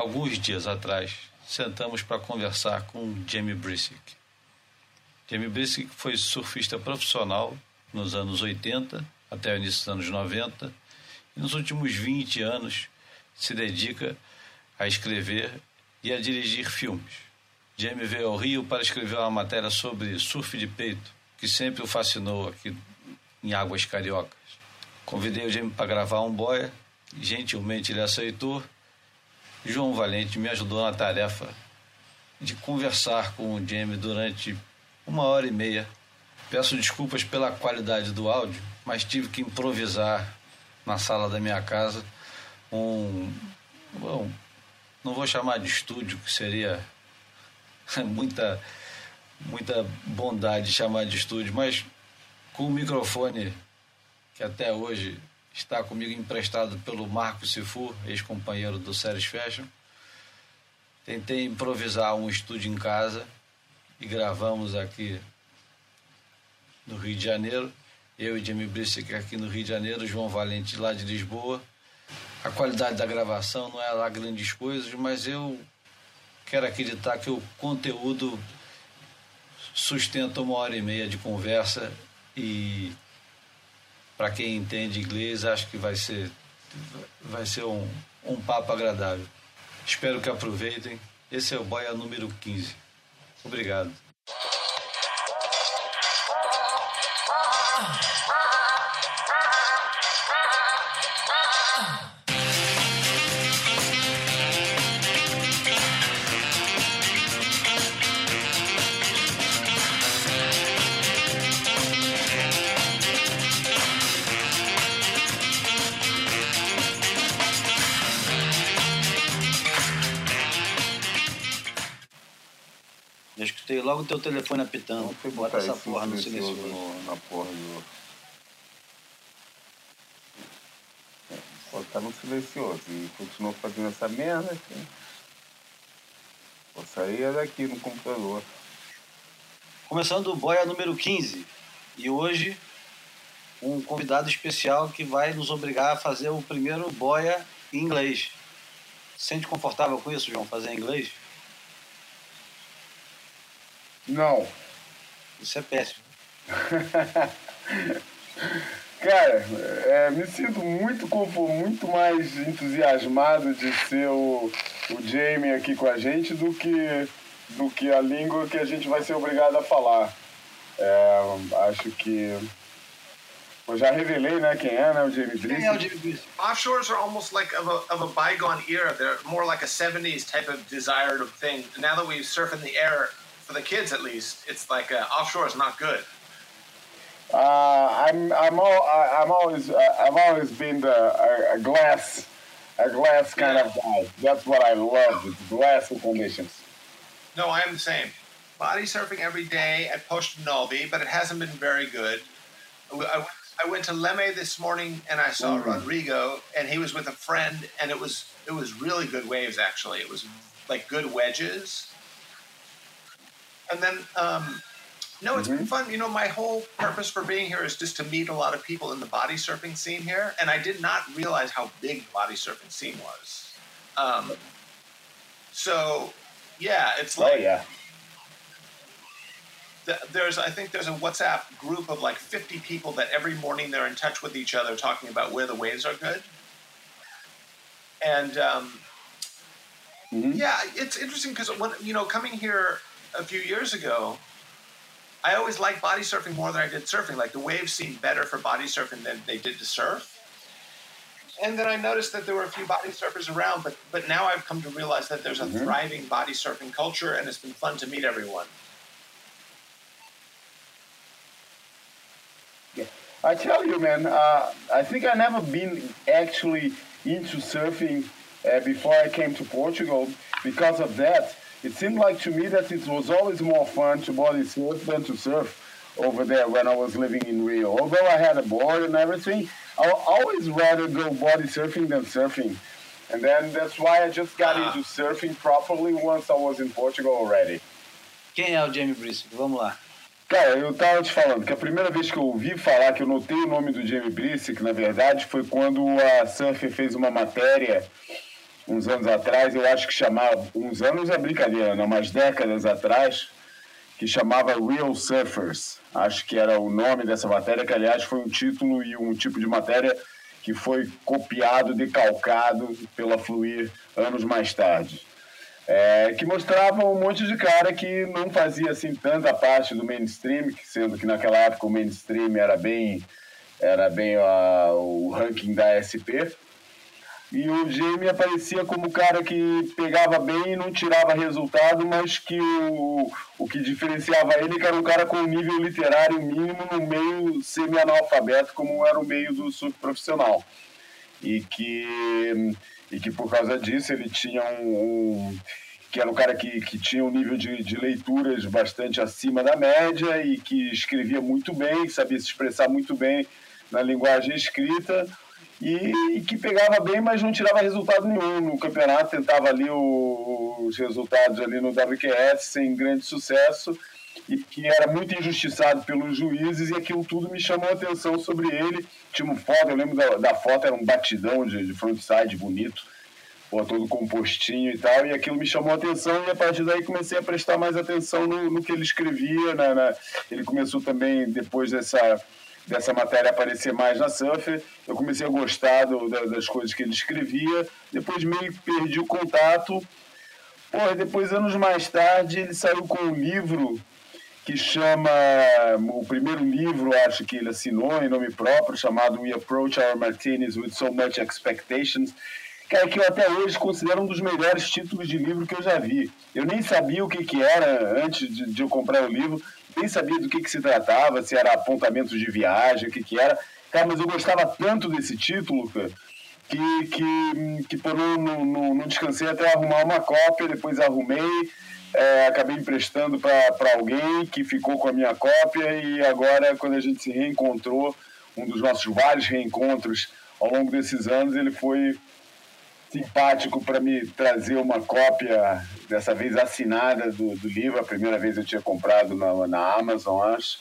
alguns dias atrás, sentamos para conversar com Jamie Brissick. Jamie Brissick foi surfista profissional nos anos 80 até o início dos anos 90 e nos últimos 20 anos se dedica a escrever e a dirigir filmes. Jamie veio ao Rio para escrever uma matéria sobre surf de peito, que sempre o fascinou aqui em águas cariocas. Convidei o Jamie para gravar um boia, gentilmente ele aceitou. João Valente me ajudou na tarefa de conversar com o Jamie durante uma hora e meia. Peço desculpas pela qualidade do áudio, mas tive que improvisar na sala da minha casa um. Bom, não vou chamar de estúdio, que seria muita, muita bondade chamar de estúdio, mas com o microfone que até hoje está comigo emprestado pelo Marco Sifu, ex-companheiro do Séries Fashion. Tentei improvisar um estúdio em casa e gravamos aqui no Rio de Janeiro. Eu e Jamie Brissick aqui no Rio de Janeiro, João Valente lá de Lisboa. A qualidade da gravação não é lá grandes coisas, mas eu quero acreditar que o conteúdo sustenta uma hora e meia de conversa e para quem entende inglês acho que vai ser vai ser um, um papo agradável. Espero que aproveitem. Esse é o Boia número 15. Obrigado. Escutei logo o teu telefone apitando. Não fui Bota botar essa porra no silencioso no- na porra do. É, tá no silencioso e continuou fazendo essa merda. Assim. Vou sair daqui no computador. Começando o Boia número 15. E hoje, um convidado especial que vai nos obrigar a fazer o primeiro Boia em inglês. Sente confortável com isso, João, fazer em inglês? Não. Isso é péssimo. Cara, é, me sinto muito, muito mais entusiasmado de ser o, o Jamie aqui com a gente do que, do que a língua que a gente vai ser obrigado a falar. É, acho que. Eu já revelei, né, quem é, né? O Jamie Quem é o. Jimmy Brice? Offshores are almost like of a, of a bygone era. They're more like a 70s type of desired thing. Now that we surf in the air, for the kids at least, it's like uh, offshore is not good. Uh, I'm I'm all, I- I'm always uh, I've always been the a, a glass a glass kind of guy. That's what I love. It's glass conditions. No, I am the same. Body surfing every day at Posto Nove, but it hasn't been very good. I, I went- to Leme this morning and I saw Mhm. Rodrigo, and he was with a friend, and it was it was really good waves. Actually, it was like good wedges. And then, um, no, it's been fun. You know, my whole purpose for being here is just to meet a lot of people in the body surfing scene here, and I did not realize how big the body surfing scene was. Um, so, yeah, it's like. Oh like yeah. th- there's I think there's a WhatsApp group of like 50 people that every morning they're in touch with each other talking about where the waves are good. And um, Mhm. yeah, it's interesting because when you know coming here a few years ago, I always liked body surfing more than I did surfing. Like the waves seemed better for body surfing than they did to surf. And then I noticed that there were a few body surfers around, but but now I've come to realize that there's a Mhm. thriving body surfing culture, and it's been fun to meet everyone. I tell you, man, uh, I think I never been actually into surfing uh, before I came to Portugal. Because of that, it seemed like to me that it was always more fun to body surf than to surf over there when I was living in Rio. Although I had a board and everything, I al- always rather go body surfing than surfing. And then that's why I just got Ah. into surfing properly once I was in Portugal already. Quem é o Jamie Brice? Vamos lá. Cara, eu tava te falando que a primeira vez que eu ouvi falar, que eu notei o nome do Jamie Brice, que na verdade foi quando a Surfer fez uma matéria uns anos atrás, eu acho que chamava, uns anos é brincadeira, não, umas décadas atrás, que chamava Real Surfers. Acho que era o nome dessa matéria, que aliás foi um título e um tipo de matéria que foi copiado, decalcado pela Fluir anos mais tarde. É, que mostrava um monte de cara que não fazia assim tanta parte do mainstream, sendo que naquela época o mainstream era bem era bem uh, o ranking da SP. E o Jamie aparecia como o cara que pegava bem e não tirava resultado, mas que o, o que diferenciava ele que era um cara com um nível literário mínimo no meio semi-analfabeto, como era o meio do subprofissional. E que, e que por causa disso ele tinha um, um que era um cara que, que tinha um nível de, de leituras bastante acima da média e que escrevia muito bem, sabia se expressar muito bem na linguagem escrita e, e, que pegava bem, mas não tirava resultado nenhum no campeonato, tentava ali o, os resultados ali no WQS sem grande sucesso e que era muito injustiçado pelos juízes e aquilo tudo me chamou a atenção sobre ele. Tinha uma foto, eu lembro da, da foto, era um batidão de, de frontside bonito, pô, todo compostinho e tal, e aquilo me chamou a atenção e a partir daí comecei a prestar mais atenção no, no que ele escrevia. Né, né. Ele começou também, depois dessa dessa matéria aparecer mais na Surfer. Eu comecei a gostar do, das coisas que ele escrevia. Depois meio que perdi o contato. Porra, depois, anos mais tarde, ele saiu com um livro que chama. O primeiro livro, acho que ele assinou em nome próprio, chamado We Approach Our Martinis with So Much Expectations. Cara, que eu até hoje considero um dos melhores títulos de livro que eu já vi. Eu nem sabia o que, que era antes de, de eu comprar o livro nem sabia do que, que se tratava, se era apontamento de viagem, o que, que era. Cara, mas eu gostava tanto desse título, cara, que, que, que pô, não, não, não descansei até arrumar uma cópia, depois arrumei, é, acabei emprestando para alguém que ficou com a minha cópia e agora, quando a gente se reencontrou, um dos nossos vários reencontros ao longo desses anos, ele foi simpático para me trazer uma cópia, dessa vez assinada, do, do, livro. A primeira vez eu tinha comprado na, na Amazon, acho.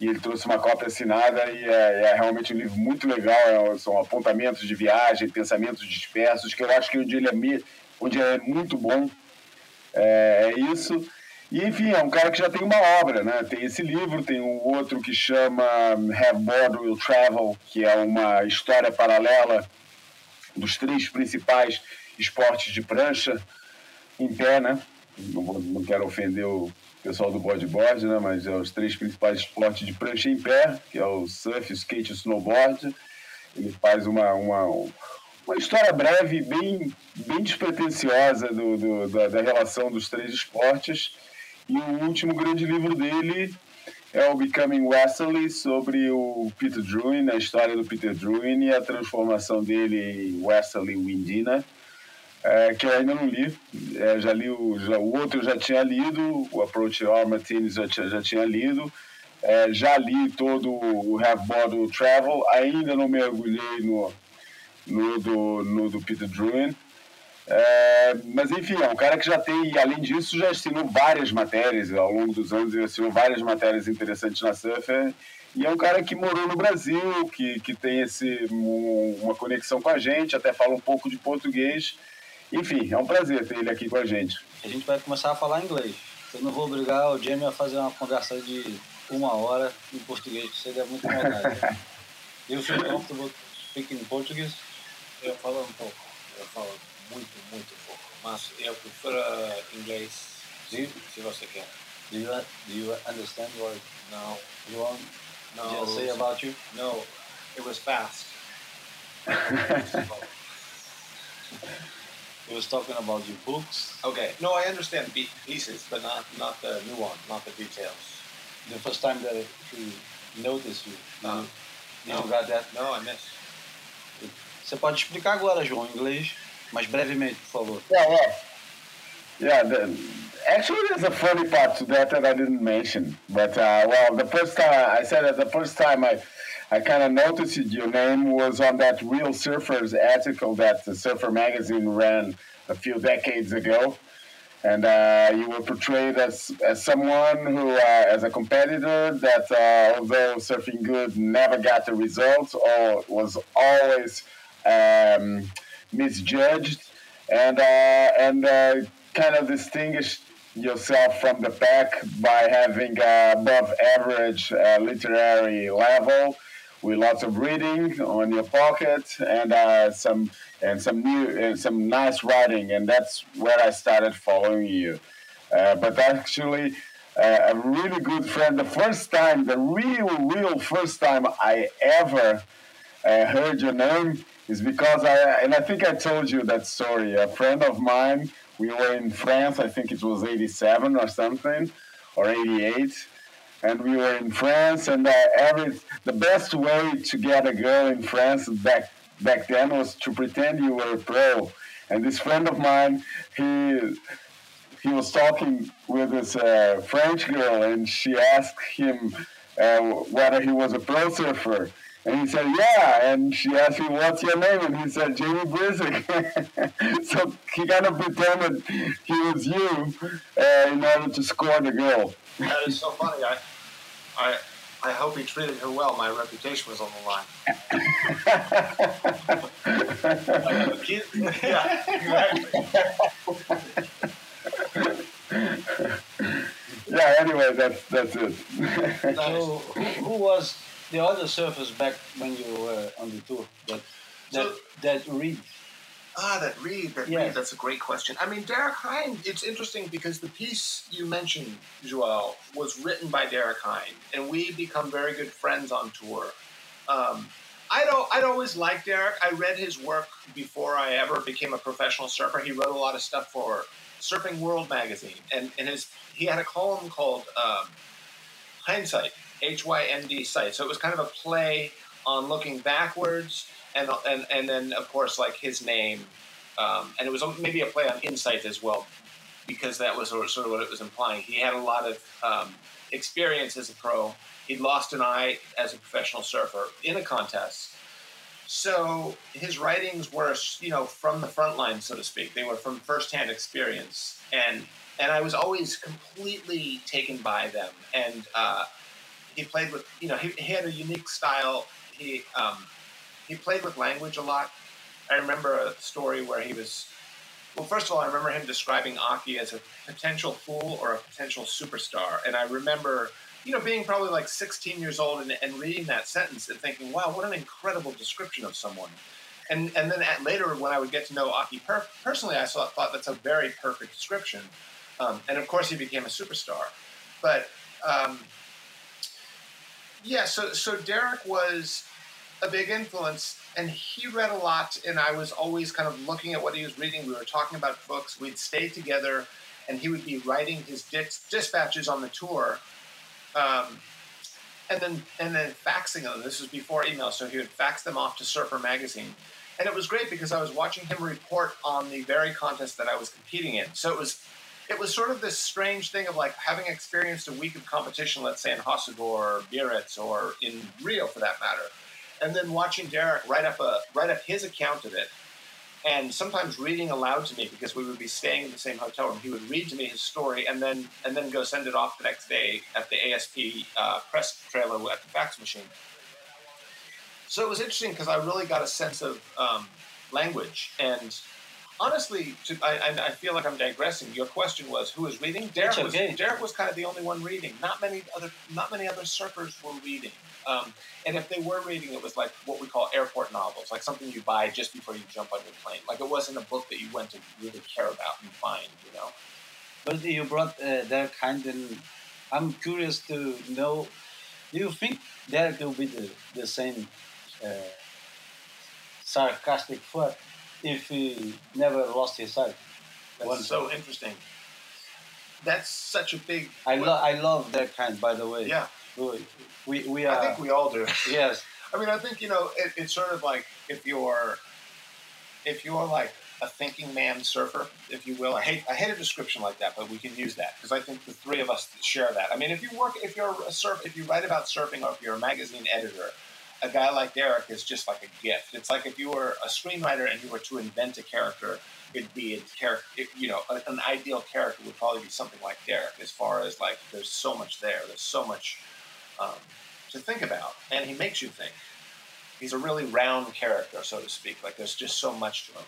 E ele trouxe uma cópia assinada e é, é realmente um livro muito legal. É, são apontamentos de viagem, pensamentos dispersos, que eu acho que onde ele é, onde é muito bom. É, é isso. E, enfim, é um cara que já tem uma obra, né? Tem esse livro, tem um outro que chama Have Board Will Travel, que é uma história paralela dos três principais esportes de prancha em pé, né? Não, não quero ofender o pessoal do bodyboard, né? Mas é os três principais esportes de prancha em pé, que é o surf, skate e snowboard. Ele faz uma, uma, uma história breve, bem, bem despretensiosa do, do da, da relação dos três esportes. E o último grande livro dele é o Becoming Wesley, sobre o Peter Druin, a história do Peter Druin e a transformação dele em Wesley Windina, é, que eu ainda não li. É, já li o, já, o outro eu já tinha lido, o Approach Our Martinez já tinha, já tinha lido. É, já li todo o Have Bottle Travel, ainda não mergulhei no, no, do, no do Peter Druin. É, mas enfim, é um cara que já tem, além disso, já assinou várias matérias ao longo dos anos, ele assinou várias matérias interessantes na Surfer. E é um cara que morou no Brasil, que, que tem esse, um, uma conexão com a gente, até fala um pouco de português. Enfim, é um prazer ter ele aqui com a gente. A gente vai começar a falar inglês. Eu não vou obrigar o Jamie a fazer uma conversa de uma hora em português, que seria muito vontade. eu feel comfortable speaking in Portuguese? Eu falo um pouco. Eu falo muito, muito pouco. Mas eu prefiro inglês se, se você quer. Do you, do you understand what no. you want no, to say about you? No, it was fast. He was talking about your books. Okay, no, I understand pieces, but not not the new one, not the details. The first time that he noticed you, no. you, no. got that? No, I missed. Você pode explicar agora, João, em inglês? Mas brevemente, por favor. Yeah, well, yeah. The, actually, there's a funny part to that that I didn't mention. But uh, well, the first time I said that the first time I. I kind of noticed your name was on that Real Surfers article that the Surfer magazine ran a few decades ago. And uh, you were portrayed as, as someone who, uh, as a competitor, that uh, although surfing good never got the results or was always um, misjudged and uh, and uh, kind of distinguished yourself from the pack by having above average uh, literary level with lots of reading on your pocket and uh, some and some new and some nice writing. And that's where I started following you. Uh, but actually uh, a really good friend the first time the real real first time I ever uh, heard your name is because I and I think I told you that story a friend of mine we were in France. I think it was 87 or something, or 88. And we were in France, and uh, every the best way to get a girl in France back back then was to pretend you were a pro. And this friend of mine, he he was talking with this uh, French girl, and she asked him uh, whether he was a pro surfer. And he said, yeah. And she asked me, what's your name? And he said, Jamie Brisick. so he kind of pretended he was you uh, in order to score the goal. That is so funny. I, I, I hope he treated her well. My reputation was on the line. yeah, yeah, anyway, that's, that's it. so, who, who was the other surfers back when you were on the tour that that, so, that read? Ah, that read, that yes. read. That's a great question. I mean, Derek Hynd. It's interesting because the piece you mentioned, Joel, was written by Derek Hynd, and we become very good friends on tour. Um, I don't. I'd always liked Derek. I read his work before I ever became a professional surfer. He wrote a lot of stuff for Surfing World magazine, and and his he had a column called um, Hindsight, H Y N D site. So it was kind of a play on looking backwards, and and and then of course like his name, um, and it was maybe a play on insight as well, because that was sort of what it was implying. He had a lot of um, experience as a pro. He'd lost an eye as a professional surfer in a contest. So his writings were, you know, from the front line, so to speak. They were from firsthand experience, and and I was always completely taken by them. And uh, he played with you know he, he had a unique style. He um, he played with language a lot. I remember a story where he was well. First of all, I remember him describing Occy as a potential fool or a potential superstar, and I remember you know being probably like 16 years old and, and reading that sentence and thinking, wow, what an incredible description of someone. And, and then at, later, when I would get to know Occy per- personally, I saw, thought that's a very perfect description. Um, and of course, he became a superstar. But um, yeah, so so Derek was a big influence, and he read a lot, and I was always kind of looking at what he was reading. We were talking about books. We'd stay together, and he would be writing his dispatches on the tour, um, and then and then faxing them. This was before email, so he would fax them off to Surfer magazine, and it was great because I was watching him report on the very contest that I was competing in. So it was it was sort of this strange thing of like having experienced a week of competition, let's say in Hossegor or Biarritz or in Rio for that matter, and then watching Derek write up a write up his account of it, and sometimes reading aloud to me because we would be staying in the same hotel room. He would read to me his story and then and then go send it off the next day at the ASP uh, press trailer at the fax machine. So it was interesting because I really got a sense of um, language and honestly, to, I, I feel like I'm digressing. Your question was who was reading. Derek was Derek was kind of the only one reading. Not many other not many other surfers were reading. Um, and if they were reading, it was like what we call airport novels, like something you buy just before you jump on your plane. Like it wasn't a book that you went to really care about and find, you know. But you brought uh, Derek and I'm curious to know. Do you think Derek will be the, the same uh, sarcastic foot if he never lost his sight. That's so interesting. That's such a big. I love I love that kind. By the way. Yeah. We we, we are. I think we all do. Yes. I mean, I think you know it, it's sort of like if you're if you're like a thinking man surfer, if you will. I hate I hate a description like that, but we can use that because I think the three of us share that. I mean, if you work, if you're a surf, if you write about surfing, or if you're a magazine editor, a guy like Derek is just like a gift. It's like if you were a screenwriter and you were to invent a character, it'd be a character. You know, an ideal character would probably be something like Derek. As far as like, there's so much there. There's so much um, to think about, and he makes you think. He's a really round character, so to speak. Like there's just so much to him.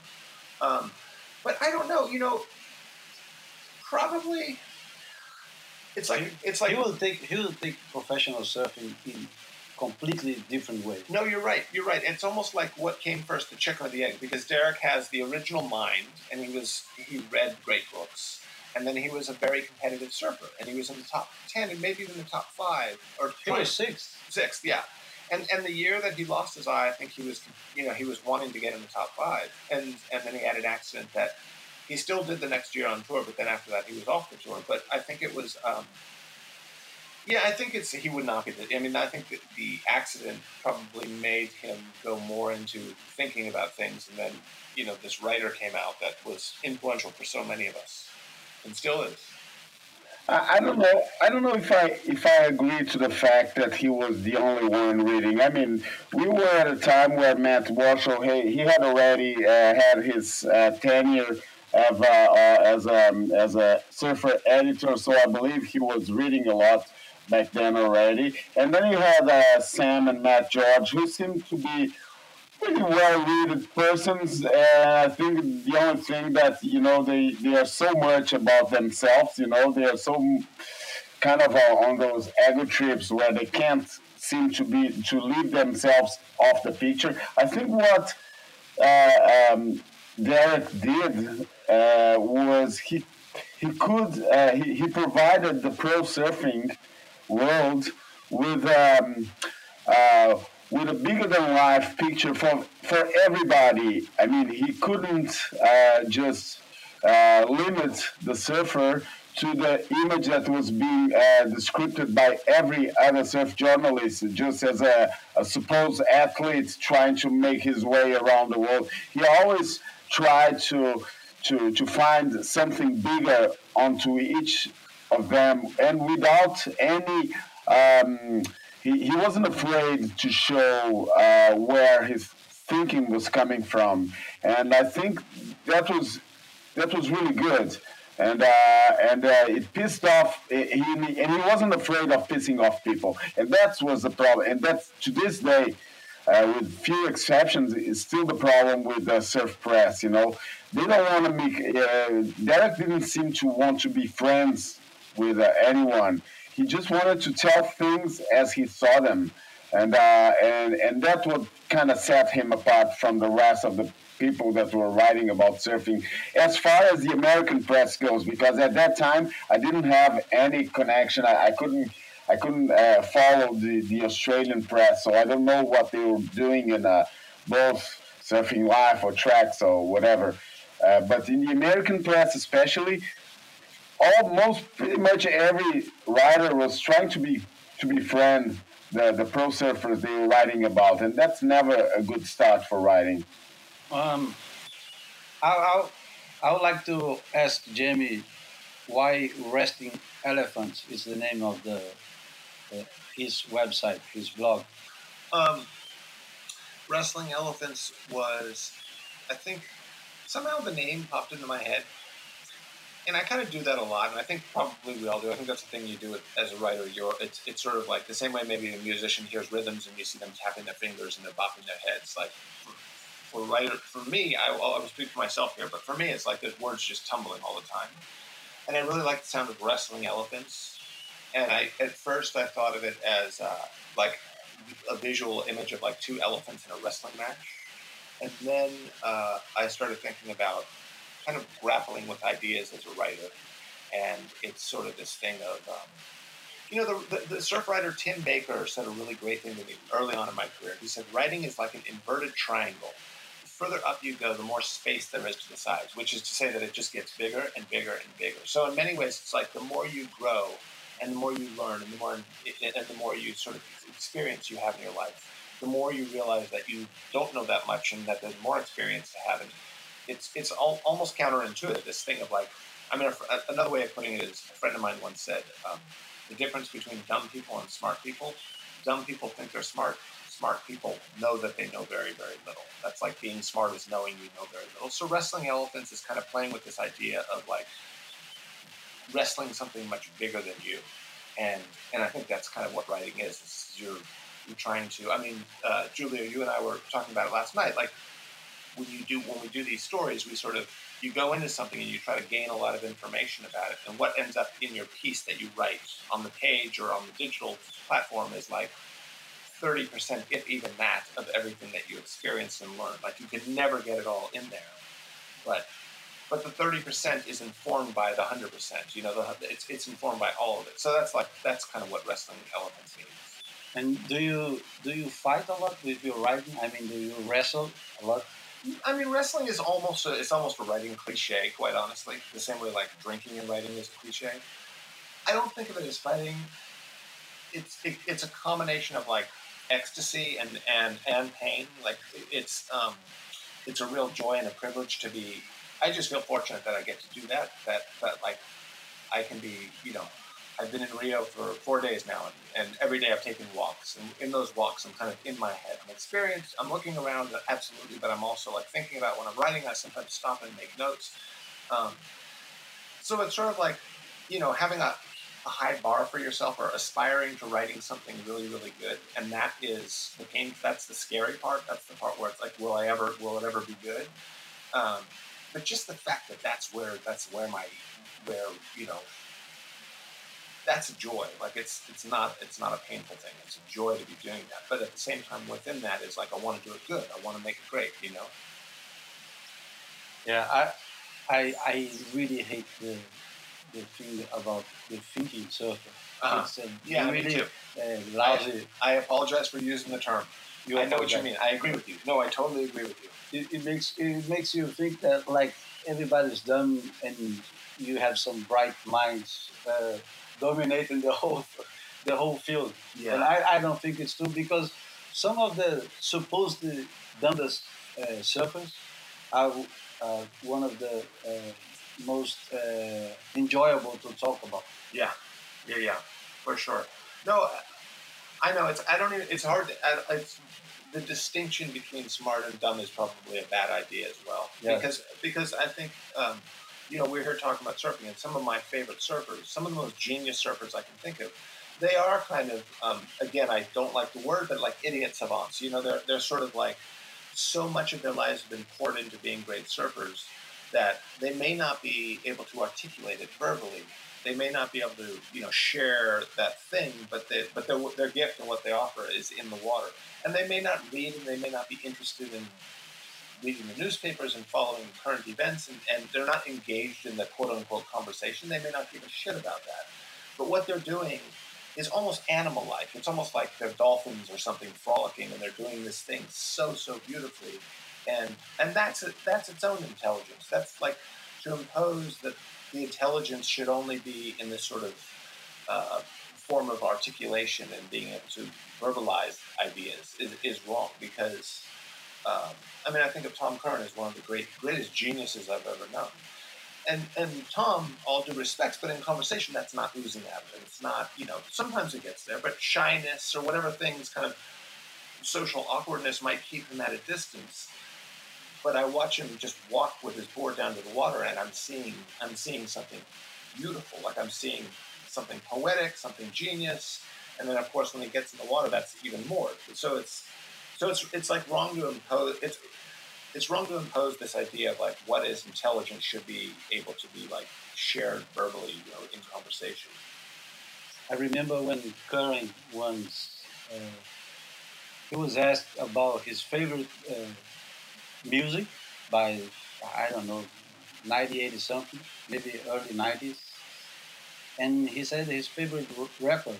Um, but I don't know. You know, probably it's like it's like he will take he will take professional surfing in completely different way. No, you're right. You're right. It's almost like what came first, the chicken or the egg, because Derek has the original mind, and he was he read great books, and then he was a very competitive surfer, and he was in the top ten, and maybe even the top five or he was sixth. Sixth, yeah. And and the year that he lost his eye, I think he was you know he was wanting to get in the top five, and and then he had an accident that he still did the next year on tour, but then after that he was off the tour. But I think it was. Um, yeah, I think it's he would not be. I mean, I think that the accident probably made him go more into thinking about things, and then you know this writer came out that was influential for so many of us, and still is. I, don't know. I don't know if I if I agree to the fact that he was the only one reading. I mean, we were at a time where Matt Warshaw he, he had already uh, had his uh, tenure of, uh, uh as a as a surfer editor, so I believe he was reading a lot back then already. And then you had uh, Sam and Matt George, who seemed to be pretty well-read persons. Uh, I think the only thing that you know they they are so much about themselves. You know, they are so kind of uh, on those ego trips where they can't seem to be to leave themselves off the picture. I think what uh, um, Derek did uh, was he he could uh, he, he provided the pro surfing world with um, uh, with a bigger than life picture for for everybody. I mean, he couldn't uh, just uh, limit the surfer to the image that was being uh, described by every other surf journalist, just as a, a supposed athlete trying to make his way around the world. He always tried to to to find something bigger onto each of them, and without any. Um, he, he wasn't afraid to show uh, where his thinking was coming from, and I think that was that was really good. And uh, and uh, it pissed off. He, and he wasn't afraid of pissing off people, and that was the problem. And that's to this day, uh, with few exceptions, is still the problem with the surf press. You know, they don't want to make. Uh, Derek didn't seem to want to be friends with uh, anyone. He just wanted to tell things as he saw them, and uh, and and that's what kind of set him apart from the rest of the people that were writing about surfing. As far as the American press goes, because at that time I didn't have any connection. I, I couldn't. I couldn't uh, follow the, the Australian press, so I don't know what they were doing in uh, both surfing life or tracks or whatever. Uh, but in the American press, especially, almost pretty much every writer was trying to be to befriend the, the pro surfers they were writing about, and that's never a good start for writing. Um, I, I, I would like to ask Jamie why Wrestling Elephants is the name of the, the his website, his blog. Um, Wrestling Elephants was, I think, somehow the name popped into my head and I kind of do that a lot, and I think probably we all do. I think that's the thing you do as a writer. You're it's it's sort of like the same way maybe a musician hears rhythms and you see them tapping their fingers and they're bopping their heads. Like for, for writer, for me, I, well, I will speak for myself here, but for me, it's like there's words just tumbling all the time, and I really like the sound of wrestling elephants. And I at first I thought of it as uh, like a visual image of like two elephants in a wrestling match, and then uh, I started thinking about kind of grappling with ideas as a writer, and it's sort of this thing of, um, you know, the, the, the, surf writer Tim Baker said a really great thing to me early on in my career. He said, writing is like an inverted triangle. The further up you go, the more space there is to the sides, which is to say that it just gets bigger and bigger and bigger. So in many ways, it's like the more you grow, and the more you learn, and the more and the more you sort of experience you have in your life, the more you realize that you don't know that much, and that there's more experience to have. And it's it's all, almost counterintuitive. This thing of like, I mean, another way of putting it is a friend of mine once said um, the difference between dumb people and smart people. Dumb people think they're smart. Smart people know that they know very very little. That's like being smart is knowing you know very little. So wrestling elephants is kind of playing with this idea of like wrestling something much bigger than you, and and I think that's kind of what writing is. is you're you're trying to. I mean, uh, Julia, you and I were talking about it last night. Like when you do when we do these stories, we sort of you go into something and you try to gain a lot of information about it, and what ends up in your piece that you write on the page or on the digital platform is like 30%, if even that, of everything that you experience and learn. Like you could never get it all in there, but but the 30% is informed by the 100%. You know, the, it's, it's informed by all of it. So that's like that's kind of what wrestling elephants means. And do you do you fight a lot with your writing? I mean, do you wrestle a lot? I mean, wrestling is almost a, it's almost a writing cliche, quite honestly. The same way like drinking and writing is a cliche. I don't think of it as fighting. It's it, it's a combination of like ecstasy and and and pain. Like it's um, it's a real joy and a privilege to be. I just feel fortunate that I get to do that. That that like I can be, you know, I've been in Rio for four days now, and, and, every day I've taken walks. And in those walks, I'm kind of in my head. I'm experienced. I'm looking around, absolutely, but I'm also like thinking about when I'm writing. I sometimes stop and make notes. Um, so it's sort of like, you know, having a, a high bar for yourself or aspiring to writing something really, really good, and that is the game. That's the scary part. That's the part where it's like, will I ever? Will it ever be good? Um, but just the fact that that's where that's where my where you know that's a joy. Like it's it's not it's not a painful thing. It's a joy to be doing that. But at the same time, within that is like I want to do it good. I want to make it great. You know. Yeah, I I I really hate the the thing about the thinking surfer. Uh-huh. It's a yeah, really, me too. Uh, lousy. I, I, apologize for using the term. You I know what you mean. I agree with you. No, I totally agree with you. It, it makes it makes you think that like everybody's dumb and you have some bright minds. Uh, dominating the whole the whole field. Yeah. And I, I don't think it's true because some of the supposed dumbest uh, surfers are uh, one of the uh, most uh, enjoyable to talk about. Yeah, yeah, yeah, for sure. No, I know it's. I don't even. It's hard. To, it's, the distinction between smart and dumb is probably a bad idea as well. Yeah. Because because I think um, you know, we're here talking about surfing, and some of my favorite surfers, some of the most genius surfers I can think of, they are kind of, um, again, I don't like the word, but like idiot savants. You know, they're, they're sort of like, so much of their lives have been poured into being great surfers that they may not be able to articulate it verbally. They may not be able to, you know, share that thing, but they, but their, their gift and what they offer is in the water. And they may not read and they may not be interested in reading the newspapers and following current events, and, and they're not engaged in the quote unquote conversation. They may not give a shit about that. But what they're doing is almost animal like. It's almost like they're dolphins or something frolicking, and they're doing this thing so, so beautifully. And, and that's, a, that's its own intelligence. That's like to impose that the intelligence should only be in this sort of uh, form of articulation and being able to verbalize ideas is, is wrong because um, I mean, I think of Tom Curren as one of the great, greatest geniuses I've ever known. And and Tom, all due respects, but in conversation, that's not oozing out. It's not, you know, sometimes it gets there, but shyness or whatever things, kind of social awkwardness might keep him at a distance. But I watch him just walk with his board down to the water, and I'm seeing, I'm seeing something beautiful. Like I'm seeing something poetic, something genius. And then, of course, when he gets in the water, that's even more. So it's so it's it's like wrong to impose it's it's wrong to impose this idea of like what is intelligence should be able to be like shared verbally, you know, in conversation. I remember when Curren once uh, he was asked about his favorite uh, music by I don't know 90, 80 something, maybe early 90s. And he said his favorite record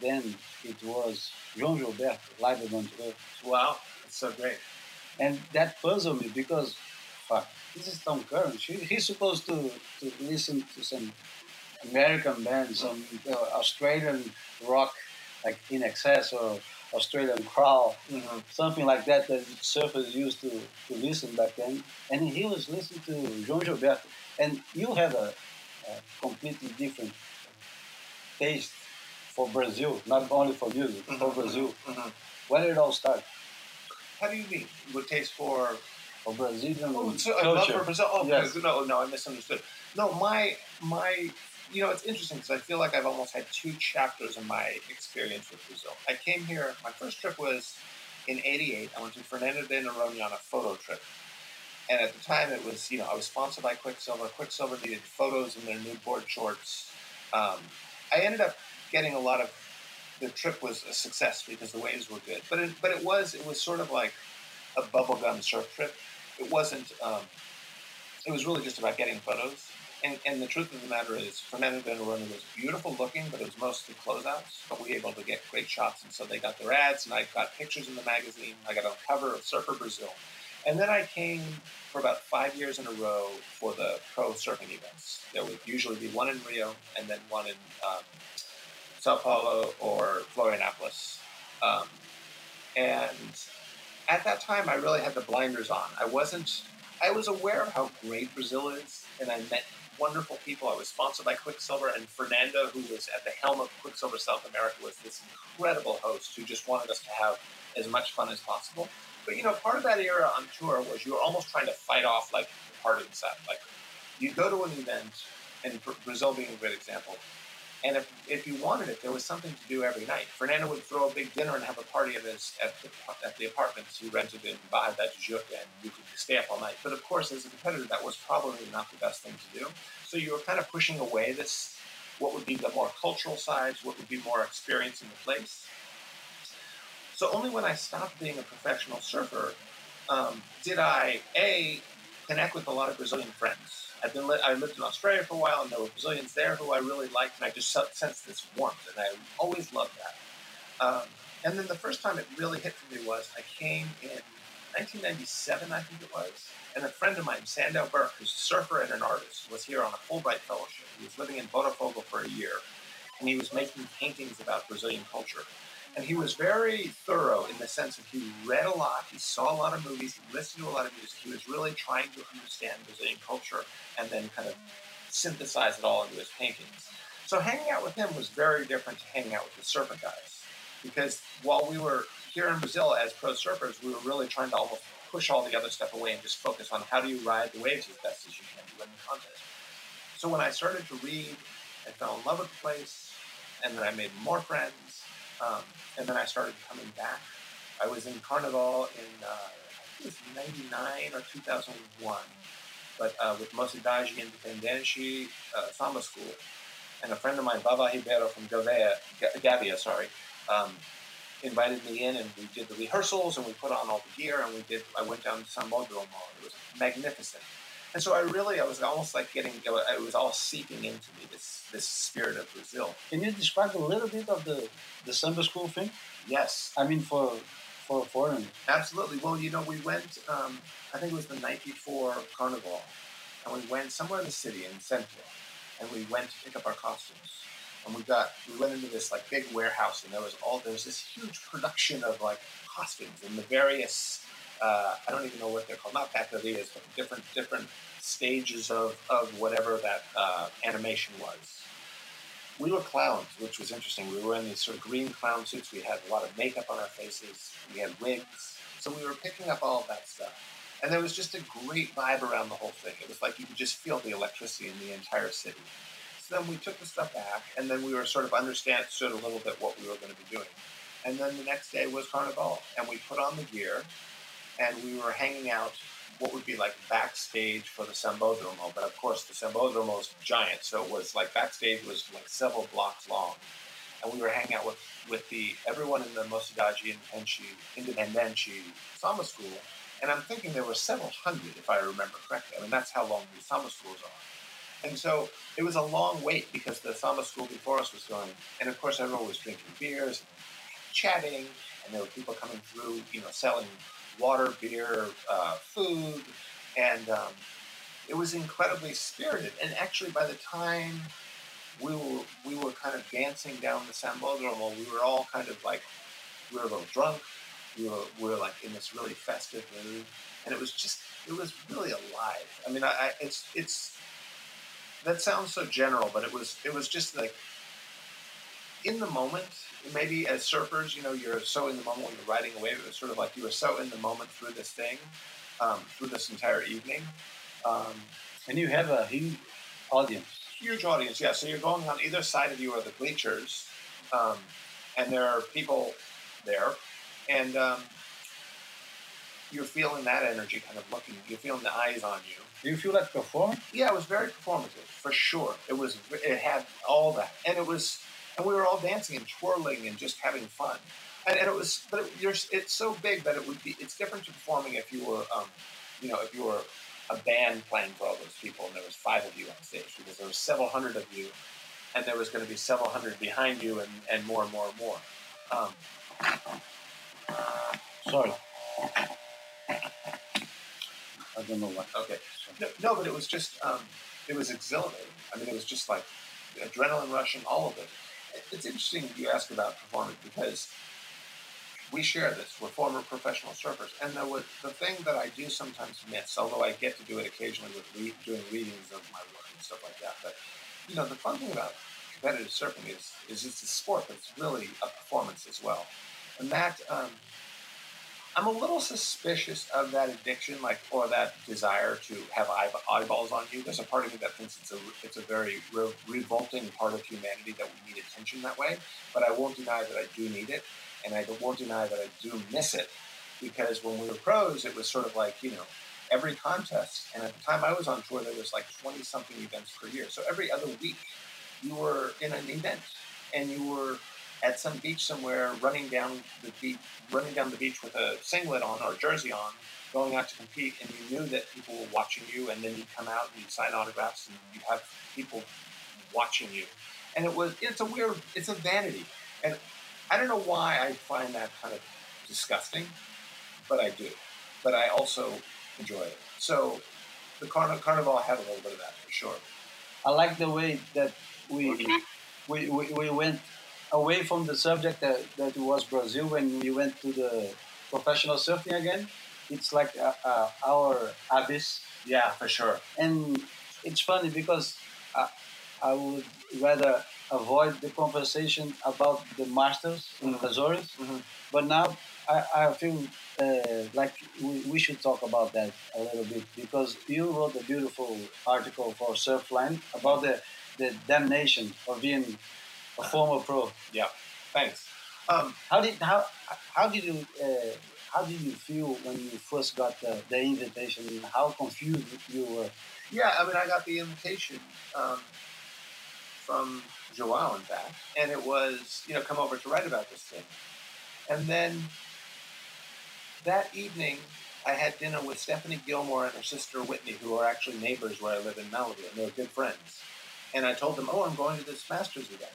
then it was João Gilberto, Live at Montreux. Wow, that's so great. And that puzzled me because, fuck, this is Tom Curren. He's supposed to, to listen to some American band, some uh, Australian rock, like INXS or Australian Crawl, mm-hmm. something like that that surfers used to, to listen back then. And he was listening to João Gilberto. And you have a, a completely different taste for Brazil, not only for music, mm-hmm, for Brazil. Mm-hmm. When did it all start? How do you mean? What taste for? For Brazilian oh, so, culture. love for Brazil. Oh, yes. no, no, I misunderstood. No, my my, you know, it's interesting because I feel like I've almost had two chapters in my experience with Brazil. I came here. My first trip was in '88. I went to Fernando de Noronha on a photo trip, and at the time it was you know I was sponsored by Quiksilver. Quiksilver needed photos in their new board shorts. Um, I ended up getting a lot of. The trip was a success because the waves were good, but it, but it was it was sort of like a bubblegum surf trip. It wasn't. Um, it was really just about getting photos. And, and the truth of the matter is, Fernando de Noronha was beautiful looking, but it was mostly closeouts. But we were able to get great shots, and so they got their ads, and I got pictures in the magazine. I got the cover of Surfer Brazil. And then I came for about five years in a row for the pro surfing events. There would usually be one in Rio, and then one in um, Sao Paulo or Florianopolis. Um, and at that time, I really had the blinders on. I wasn't. I was aware of how great Brazil is, and I met wonderful people. I was sponsored by Quiksilver, and Fernando, who was at the helm of Quiksilver South America, was this incredible host who just wanted us to have as much fun as possible. But you know, part of that era on tour was you were almost trying to fight off like the partying set. Like you go to an event, and Brazil being a great example, and if, if you wanted it, there was something to do every night. Fernando would throw a big dinner and have a party at his at the, at the apartments he rented in Barra da Tijuca, and you could stay up all night. But of course, as a competitor, that was probably not the best thing to do. So you were kind of pushing away this, what would be the more cultural sides, what would be more experience in the place. So only when I stopped being a professional surfer um, did I a connect with a lot of Brazilian friends I've been li- I lived in Australia for a while, and there were Brazilians there who I really liked, and I just sensed this warmth, and I always loved that. Um, and then the first time it really hit for me was I came in 1997, I think it was, and a friend of mine, Sandow Birk, who's a surfer and an artist, was here on a Fulbright fellowship. He was living in Botafogo for a year, and he was making paintings about Brazilian culture. And he was very thorough in the sense that he read a lot, he saw a lot of movies, he listened to a lot of music. He was really trying to understand Brazilian culture and then kind of synthesize it all into his paintings. So hanging out with him was very different to hanging out with the surfer guys. Because while we were here in Brazil as pro surfers, we were really trying to almost push all the other stuff away and just focus on how do you ride the waves as best as you can to win the contest. So when I started to read, I fell in love with the place, and then I made more friends, um, and then I started coming back. I was in Carnival in, uh, I think it was 99 or 2001, but uh, with Mocidade Independente uh, Samba School. And a friend of mine, Baba Ribeiro from Gavea, Gavia, sorry, um, invited me in and we did the rehearsals and we put on all the gear and we did, I went down to Sambódromo. It was magnificent. And so I really, I was almost like getting, it was all seeping into me, this, this spirit of Brazil. Can you describe a little bit of the, the samba school thing? Yes. I mean, for, for a foreigner. Absolutely. Well, you know, we went, um, I think it was the night before Carnival, and we went somewhere in the city, in Centro, and we went to pick up our costumes. And we got, we went into this like big warehouse, and there was all, there was this huge production of like costumes and the various uh, I don't even know what they're called, not categories, but different different stages of, of whatever that uh, animation was. We were clowns, which was interesting. We were in these sort of green clown suits. We had a lot of makeup on our faces. We had wigs. So we were picking up all of that stuff. And there was just a great vibe around the whole thing. It was like you could just feel the electricity in the entire city. So then we took the stuff back, and then we were sort of understood a little bit what we were going to be doing. And then the next day was Carnival, and we put on the gear, and we were hanging out what would be like backstage for the Sambódromo. But of course, the Sambódromo is giant, so it was like backstage was like several blocks long. And we were hanging out with, with the everyone in the Mocidade Independente Samba School. And I'm thinking there were several hundred, if I remember correctly. I mean, that's how long these Samba schools are. And so it was a long wait because the Samba school before us was going. And of course, everyone was drinking beers and chatting. And there were people coming through, you know, selling water, beer, uh, food, and um, it was incredibly spirited. And actually, by the time we were we were kind of dancing down the Sambódromo, we were all kind of like we were a little drunk. We were we were like in this really festive mood, and it was just it was really alive. I mean, I, I it's it's that sounds so general, but it was it was just like in the moment maybe as surfers, you know, you're so in the moment when you're riding a wave. It was sort of like you were so in the moment through this thing, um, through this entire evening. Um, and you have a huge audience. Huge audience, yeah. So you're going on either side of you are the bleachers, um, and there are people there, and um, you're feeling that energy kind of looking. You're feeling the eyes on you. Do you feel like performing? Yeah, it was very performative for sure. It was. It had all that, and it was, and we were all dancing and twirling and just having fun. And, and it was, but it, you're, it's so big that it would be. It's different to performing if you were, um, you know, if you were a band playing for all those people and there was five of you on stage because there were several hundred of you, and there was going to be several hundred behind you and, and more and more and more. Um, Sorry. I don't know what. Okay. No, no, but it was just, um, it was exhilarating. I mean, it was just like adrenaline rushing, all of it. It's interesting that you ask about performance because we share this. We're former professional surfers, and was the thing that I do sometimes miss, although I get to do it occasionally with re- doing readings of my work and stuff like that. But you know, the fun thing about competitive surfing is is it's a sport, but it's really a performance as well, and that. Um, I'm a little suspicious of that addiction, like or that desire to have eye- eyeballs on you. There's a part of me that thinks it's a it's a very re- revolting part of humanity that we need attention that way. But I won't deny that I do need it, and I won't deny that I do miss it because when we were pros, it was sort of like you know every contest, and at the time I was on tour, there was like 20 something events per year. So every other week, you were in an event, and you were at some beach somewhere, running down the beach, running down the beach with a singlet on or a jersey on, going out to compete, and you knew that people were watching you, and then you'd come out and you'd sign autographs, and you'd have people watching you, and it was it's a weird, it's a vanity, and I don't know why I find that kind of disgusting, but I do, but I also enjoy it. So the Carnival, Carnival had a little bit of that for sure. I like the way that we we, we, we went away from the subject that, that was Brazil when we went to the professional surfing again. It's like our abyss, Yeah, for sure. and it's funny because I, I would rather avoid the conversation about the masters in Mhm. the Azores, Mhm. but now I, I feel uh, like we, we should talk about that a little bit because you wrote a beautiful article for Surfline about the, the damnation of being a former pro. Yeah. Thanks. Um, How did how how did you uh, how did you feel when you first got the, the invitation? How confused you were? Yeah, I mean, I got the invitation um, from Joao, in fact, and it was, you know, come over to write about this thing. And then that evening, I had dinner with Stephanie Gilmore and her sister Whitney, who are actually neighbors where I live in Malibu, and they're good friends. And I told them, "Oh, I'm going to this Masters event,"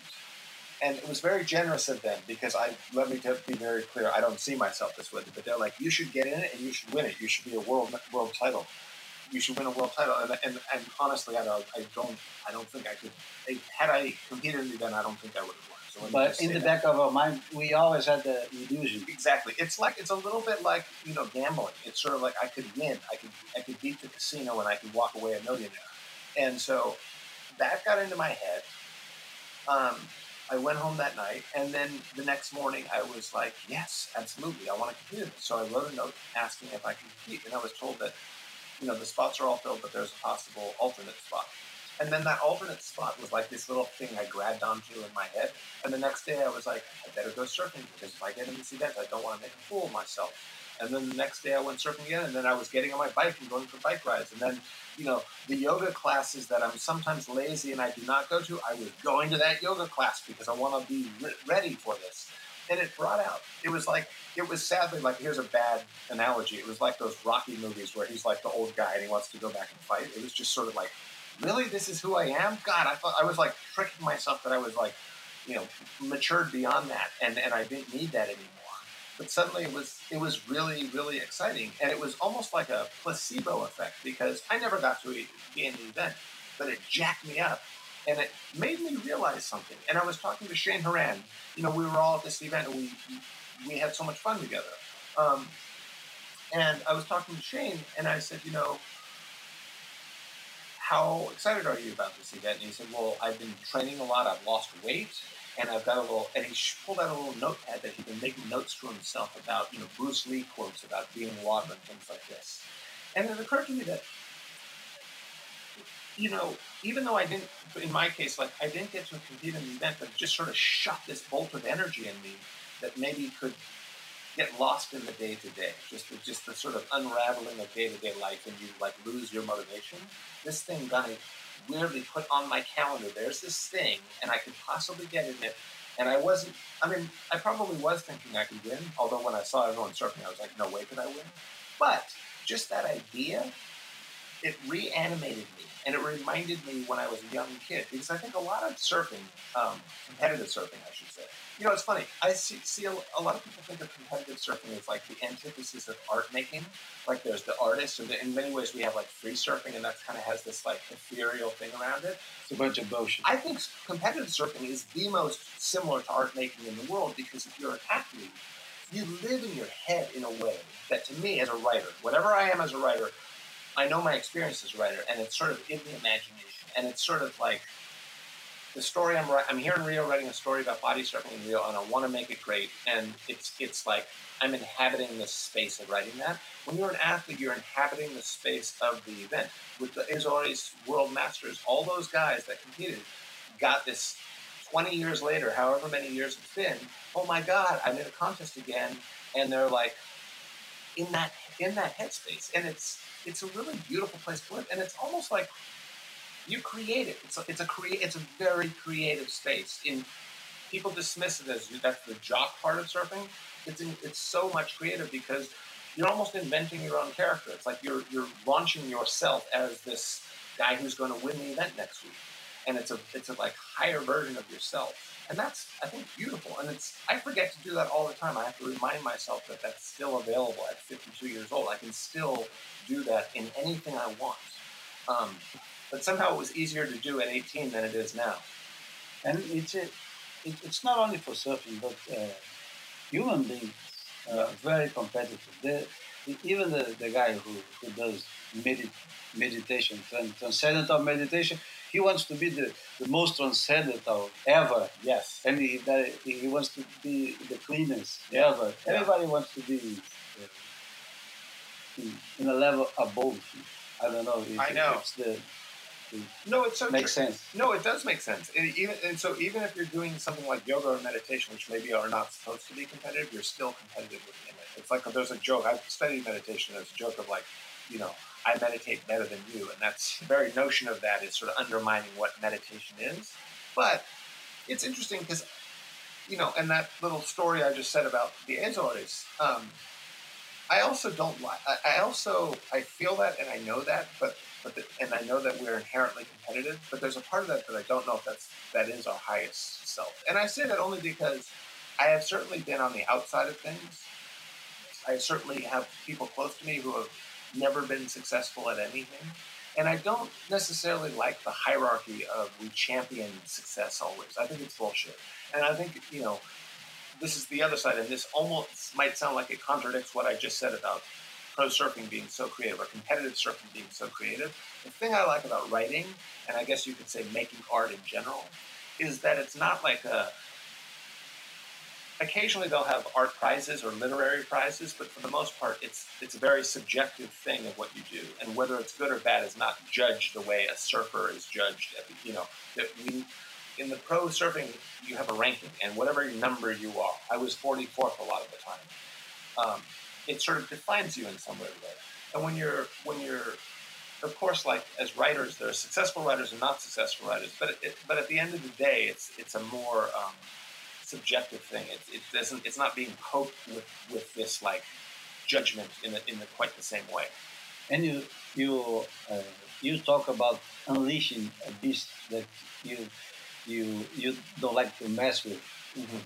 and it was very generous of them because I let me to be very clear. I don't see myself this way, but they're like, "You should get in it, and you should win it. You should be a world world title." you should win a world title. And, and, and honestly, I don't, I don't, I don't think I could. Had I competed in the event, I don't think I would have won. So But in the back of our mind, we always had the illusion. exactly, it's like it's a little bit like you know gambling. It's sort of like I could win, I could, I could beat the casino, and I could walk away a millionaire. And so that got into my head. Um, I went home that night, and then the next morning I was like, "Yes, absolutely, I want to compete." in this." So I wrote a note asking if I could compete, and I was told that you know the spots are all filled, but there's a possible alternate spot. And then that alternate spot was like this little thing I grabbed onto in my head. And the next day I was like, I better go surfing because if I get in this event, I don't want to make a fool of myself. And then the next day I went surfing again, and then I was getting on my bike and going for bike rides. And then, you know, the yoga classes that I'm sometimes lazy and I do not go to, I was going to that yoga class because I want to be re- ready for this. And it brought out, it was like, it was sadly like, here's a bad analogy. It was like those Rocky movies where he's like the old guy and he wants to go back and fight. It was just sort of like, really, this is who I am? God, I thought I was like tricking myself that I was like, you know, matured beyond that, and and I didn't need that anymore. But suddenly it was it was really really exciting, and it was almost like a placebo effect because I never got to be in the event, but it jacked me up. And it made me realize something. And I was talking to Shane Horan. You know, we were all at this event, and we we had so much fun together. Um, and I was talking to Shane, and I said, you know, how excited are you about this event? And he said, well, I've been training a lot. I've lost weight, and I've got a little. And he pulled out a little notepad that he'd been making notes to himself about, you know, Bruce Lee quotes about being water and things like this. And it occurred to me that, you know, even though I didn't, in my case, like I didn't get to compete in the event, but it just sort of shot this bolt of energy in me that maybe could get lost in the day to day, just the, just the sort of unraveling of day to day life, and you like lose your motivation. This thing got weirdly put on my calendar. There's this thing, and I could possibly get in it. And I wasn't. I mean, I probably was thinking I could win. Although when I saw everyone surfing, I was like, no way could I win. But just that idea, it reanimated me and it reminded me when I was a young kid because I think a lot of surfing, um, competitive surfing, I should say. You know, it's funny. I see, see a, a, lot of people think of competitive surfing as like the antithesis of art making. Like there's the artist, and in many ways we have like free surfing, and that kind of has this like ethereal thing around it. It's a bunch of bullshit. I think competitive surfing is the most similar to art making in the world because if you're an athlete, you live in your head in a way that to me as a writer, whatever I am as a writer, I know my experience as a writer, and it's sort of in the imagination, and it's sort of like the story I'm writing. I'm here in Rio writing a story about body surfing in Rio, and I want to make it great, and it's it's like I'm inhabiting the space of writing that. When you're an athlete, you're inhabiting the space of the event. With the Azores World Masters, all those guys that competed got this 20 years later, however many years it's been. Oh my God, I'm in a contest again, and they're like in that in that headspace, and it's it's a really beautiful place to live, and it's almost like you create it. It's a, it's a create. It's a very creative space. In people dismiss it as that's the jock part of surfing. It's in, it's so much creative because you're almost inventing your own character. It's like you're you're launching yourself as this guy who's going to win the event next week, and it's a it's a like higher version of yourself and that's I think beautiful. And it's I forget to do that all the time. I have to remind myself that that's still available at 52 years old. I can still do that in anything I want. Um, but somehow it was easier to do at 18 than it is now. And it's a, it, it's not only for surfing, but uh, human beings are very competitive. The, even the, the guy who, who does medit, meditation, transcendental meditation, he wants to be the, the most transcendental ever. Yes. And he, that, he wants to be the cleanest yeah. ever. Yeah. Everybody wants to be uh, in, in, a level above. I don't know. If, I know. It's the, no, it so makes true. sense. No, it does make sense. And even and so, even if you're doing something like yoga or meditation, which maybe are not supposed to be competitive, you're still competitive within it. It's like there's a joke. I've studied meditation. There's a joke of like, you know, I meditate better than you. And that's the very notion of that is sort of undermining what meditation is. But it's interesting because, you know, and that little story I just said about the Azores, um, I also don't like, I also, I feel that and I know that, but, but the, and I know that we're inherently competitive, but there's a part of that that I don't know if that's, that is our highest self. And I say that only because I have certainly been on the outside of things. I certainly have people close to me who have never been successful at anything. And I don't necessarily like the hierarchy of we champion success always. I think it's bullshit. And I think, you know, this is the other side, and this almost might sound like it contradicts what I just said about pro surfing being so creative or competitive surfing being so creative. The thing I like about writing, and I guess you could say making art in general, is that it's not like a occasionally they'll have art prizes or literary prizes, but for the most part, it's it's a very subjective thing of what you do, and whether it's good or bad is not judged the way a surfer is judged. You know, that we in the pro surfing you have a ranking, and whatever number you are, I was 44th a lot of the time. Um, it sort of defines you in some way. And when you're when you're of course, like as writers, there are successful writers and not successful writers. But it, but at the end of the day, it's it's a more um, subjective thing. It, it doesn't. It's not being poked with with this like judgment in the, in the, quite the same way. And you you uh, you talk about unleashing a beast that you you you don't like to mess with. Mm-hmm.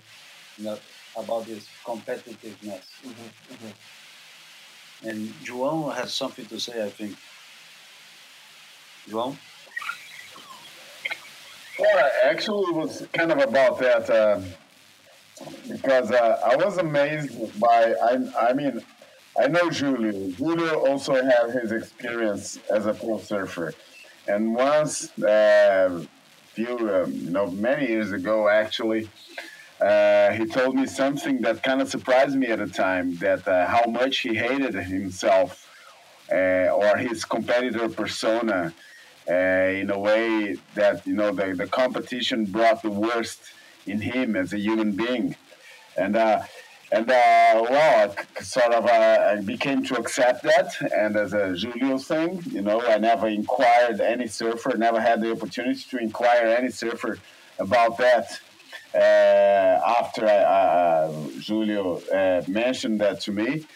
You know, about this competitiveness. Mm-hmm. Mm-hmm. And João has something to say, I think. João? Well, actually, it was kind of about that. Uh, because uh, I was amazed by I, I mean I know Julio. Julio also had his experience as a pro surfer, and once uh, few um, you know many years ago actually. Uh, he told me something that kind of surprised me at the time that uh, how much he hated himself uh, or his competitor persona uh, in a way that you know the, the competition brought the worst in him as a human being. And uh, and uh, well, I sort of uh, I became to accept that, and as a Julio thing, you know, I never inquired any surfer, never had the opportunity to inquire any surfer about that. Uh, after I, uh, Julio uh, mentioned that to me,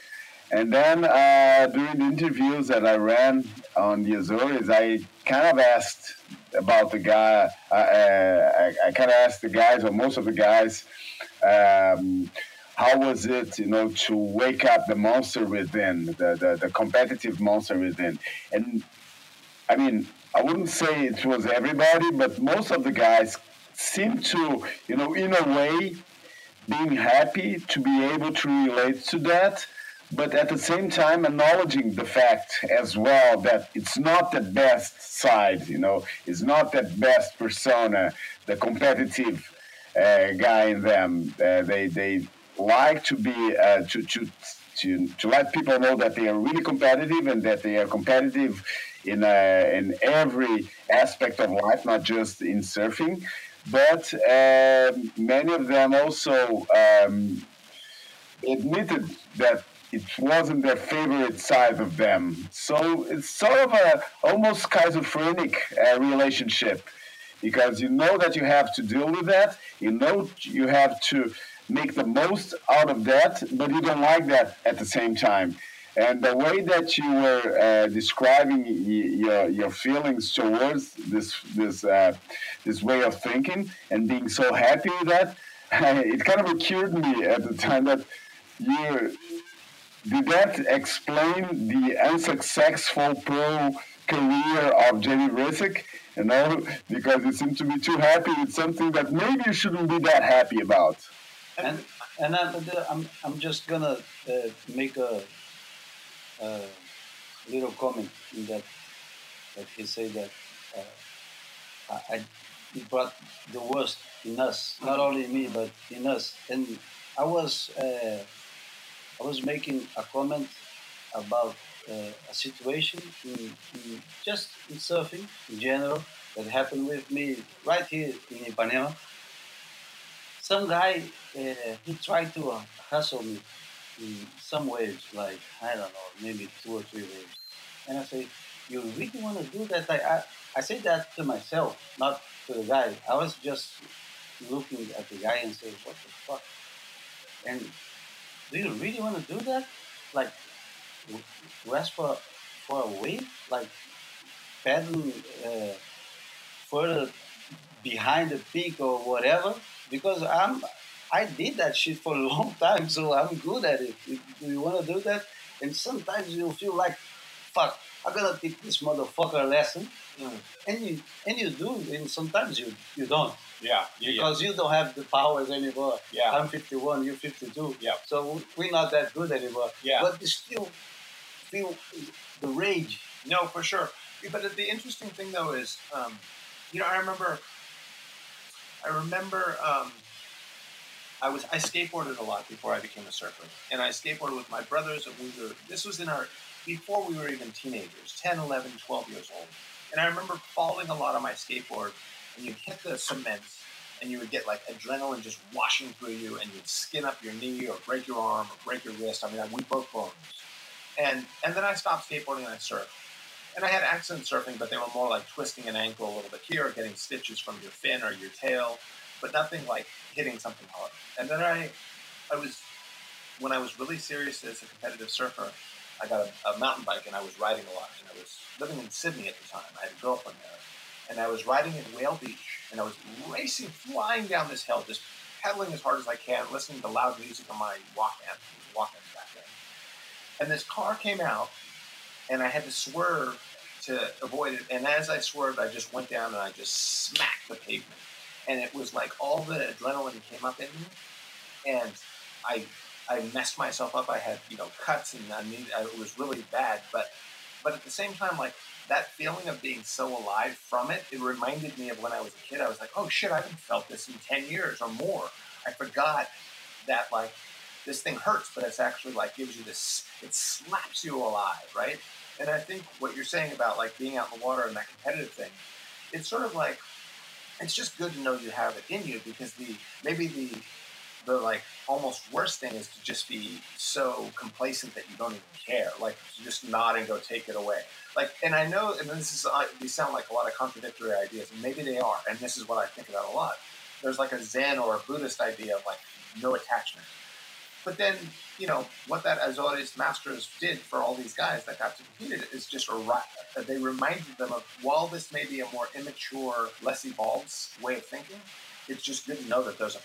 and then uh, during the interviews that I ran on the Azores, I kind of asked about the guy. I, I kind of asked the guys, or most of the guys. Um, how was it, you know, to wake up the monster within, the, the, the competitive monster within? And I mean, I wouldn't say it was everybody, but most of the guys seem to, you know, in a way, being happy to be able to relate to that, but at the same time acknowledging the fact as well that it's not the best side, you know, it's not that best persona, the competitive uh, guy in them. Uh, they they like to be uh, to, to to to let people know that they are really competitive and that they are competitive in uh, in every aspect of life, not just in surfing. But uh, many of them also um, admitted that it wasn't their favorite side of them. So it's sort of a almost schizophrenic uh, relationship because you know that you have to deal with that. You know you have to make the most out of that, but you don't like that at the same time. And the way that you were uh, describing your, your feelings towards this this uh, this way of thinking and being so happy with that, it kind of occurred to me at the time that you did that explain the unsuccessful pro career of Jamie Brisick? You know, because you seem to be too happy with something that maybe you shouldn't be that happy about. And and I'm I'm, I'm just gonna uh, make a, a, little comment in that that he said that uh, I, he brought the worst in us, not only me but in us. And I was uh, I was making a comment about uh, a situation in, in just in surfing in general that happened with me right here in Ipanema some guy uh, he tried to uh, hustle me in some waves, like I don't know, maybe two or three waves. And I say, "You really want to do that?" I, I say that to myself, not to the guy. I was just looking at the guy and saying, "What the fuck?" And do you really want to do that? Like rest for for a week? like paddling uh, further behind the peak or whatever because I'm I did that shit for a long time, so I'm good at it. Do you want to do that? And sometimes you feel like, fuck, I'm gonna teach this motherfucker a lesson, mm. and you and you do, and sometimes you you don't. Yeah, yeah because yeah. you don't have the powers anymore. Yeah, I'm 51, you're 52. Yeah, so we're not that good anymore. Yeah, but you still feel the rage. No, for sure. But the interesting thing though is, um, you know, I remember I remember um, I was I skateboarded a lot before I became a surfer, and I skateboarded with my brothers. And we were this was in our before we were even teenagers, 10, 11, 12 years old. And I remember falling a lot on my skateboard, and you'd hit the cement, and you would get like adrenaline just washing through you, and you'd skin up your knee or break your arm or break your wrist. I mean, we broke bones. And and then I stopped skateboarding and I surfed. And I had accident surfing, but they were more like twisting an ankle a little bit here, or getting stitches from your fin or your tail, but nothing like hitting something hard. And then I, I was, when I was really serious as a competitive surfer, I got a, a mountain bike and I was riding a lot. And I was living in Sydney at the time. I had a girlfriend there. And I was riding in Whale Beach and I was racing, flying down this hill, just pedaling as hard as I can, listening to loud music on my Walkman. Walkman back then. And this car came out and I had to swerve to avoid it. And as I swerved, I just went down and I just smacked the pavement. And it was like all the adrenaline came up in me, and I I messed myself up. I had you know cuts and I mean it was really bad. But but at the same time, like that feeling of being so alive from it, it reminded me of when I was a kid. I was like, oh shit, I haven't felt this in ten years or more. I forgot that like this thing hurts, but it's actually like gives you this. It slaps you alive, right? And I think what you're saying about like being out in the water and that competitive thing, it's sort of like it's just good to know you have it in you because the maybe the the like almost worst thing is to just be so complacent that you don't even care. Like just nod and go take it away. Like, and I know, and this is uh, these sound like a lot of contradictory ideas, and maybe they are. And this is what I think about a lot. There's like a Zen or a Buddhist idea of like no attachment. But then, you know, what that Azores masters did for all these guys that got it is just a, they reminded them of while this may be a more immature, less evolved way of thinking, it's just good to know that there's a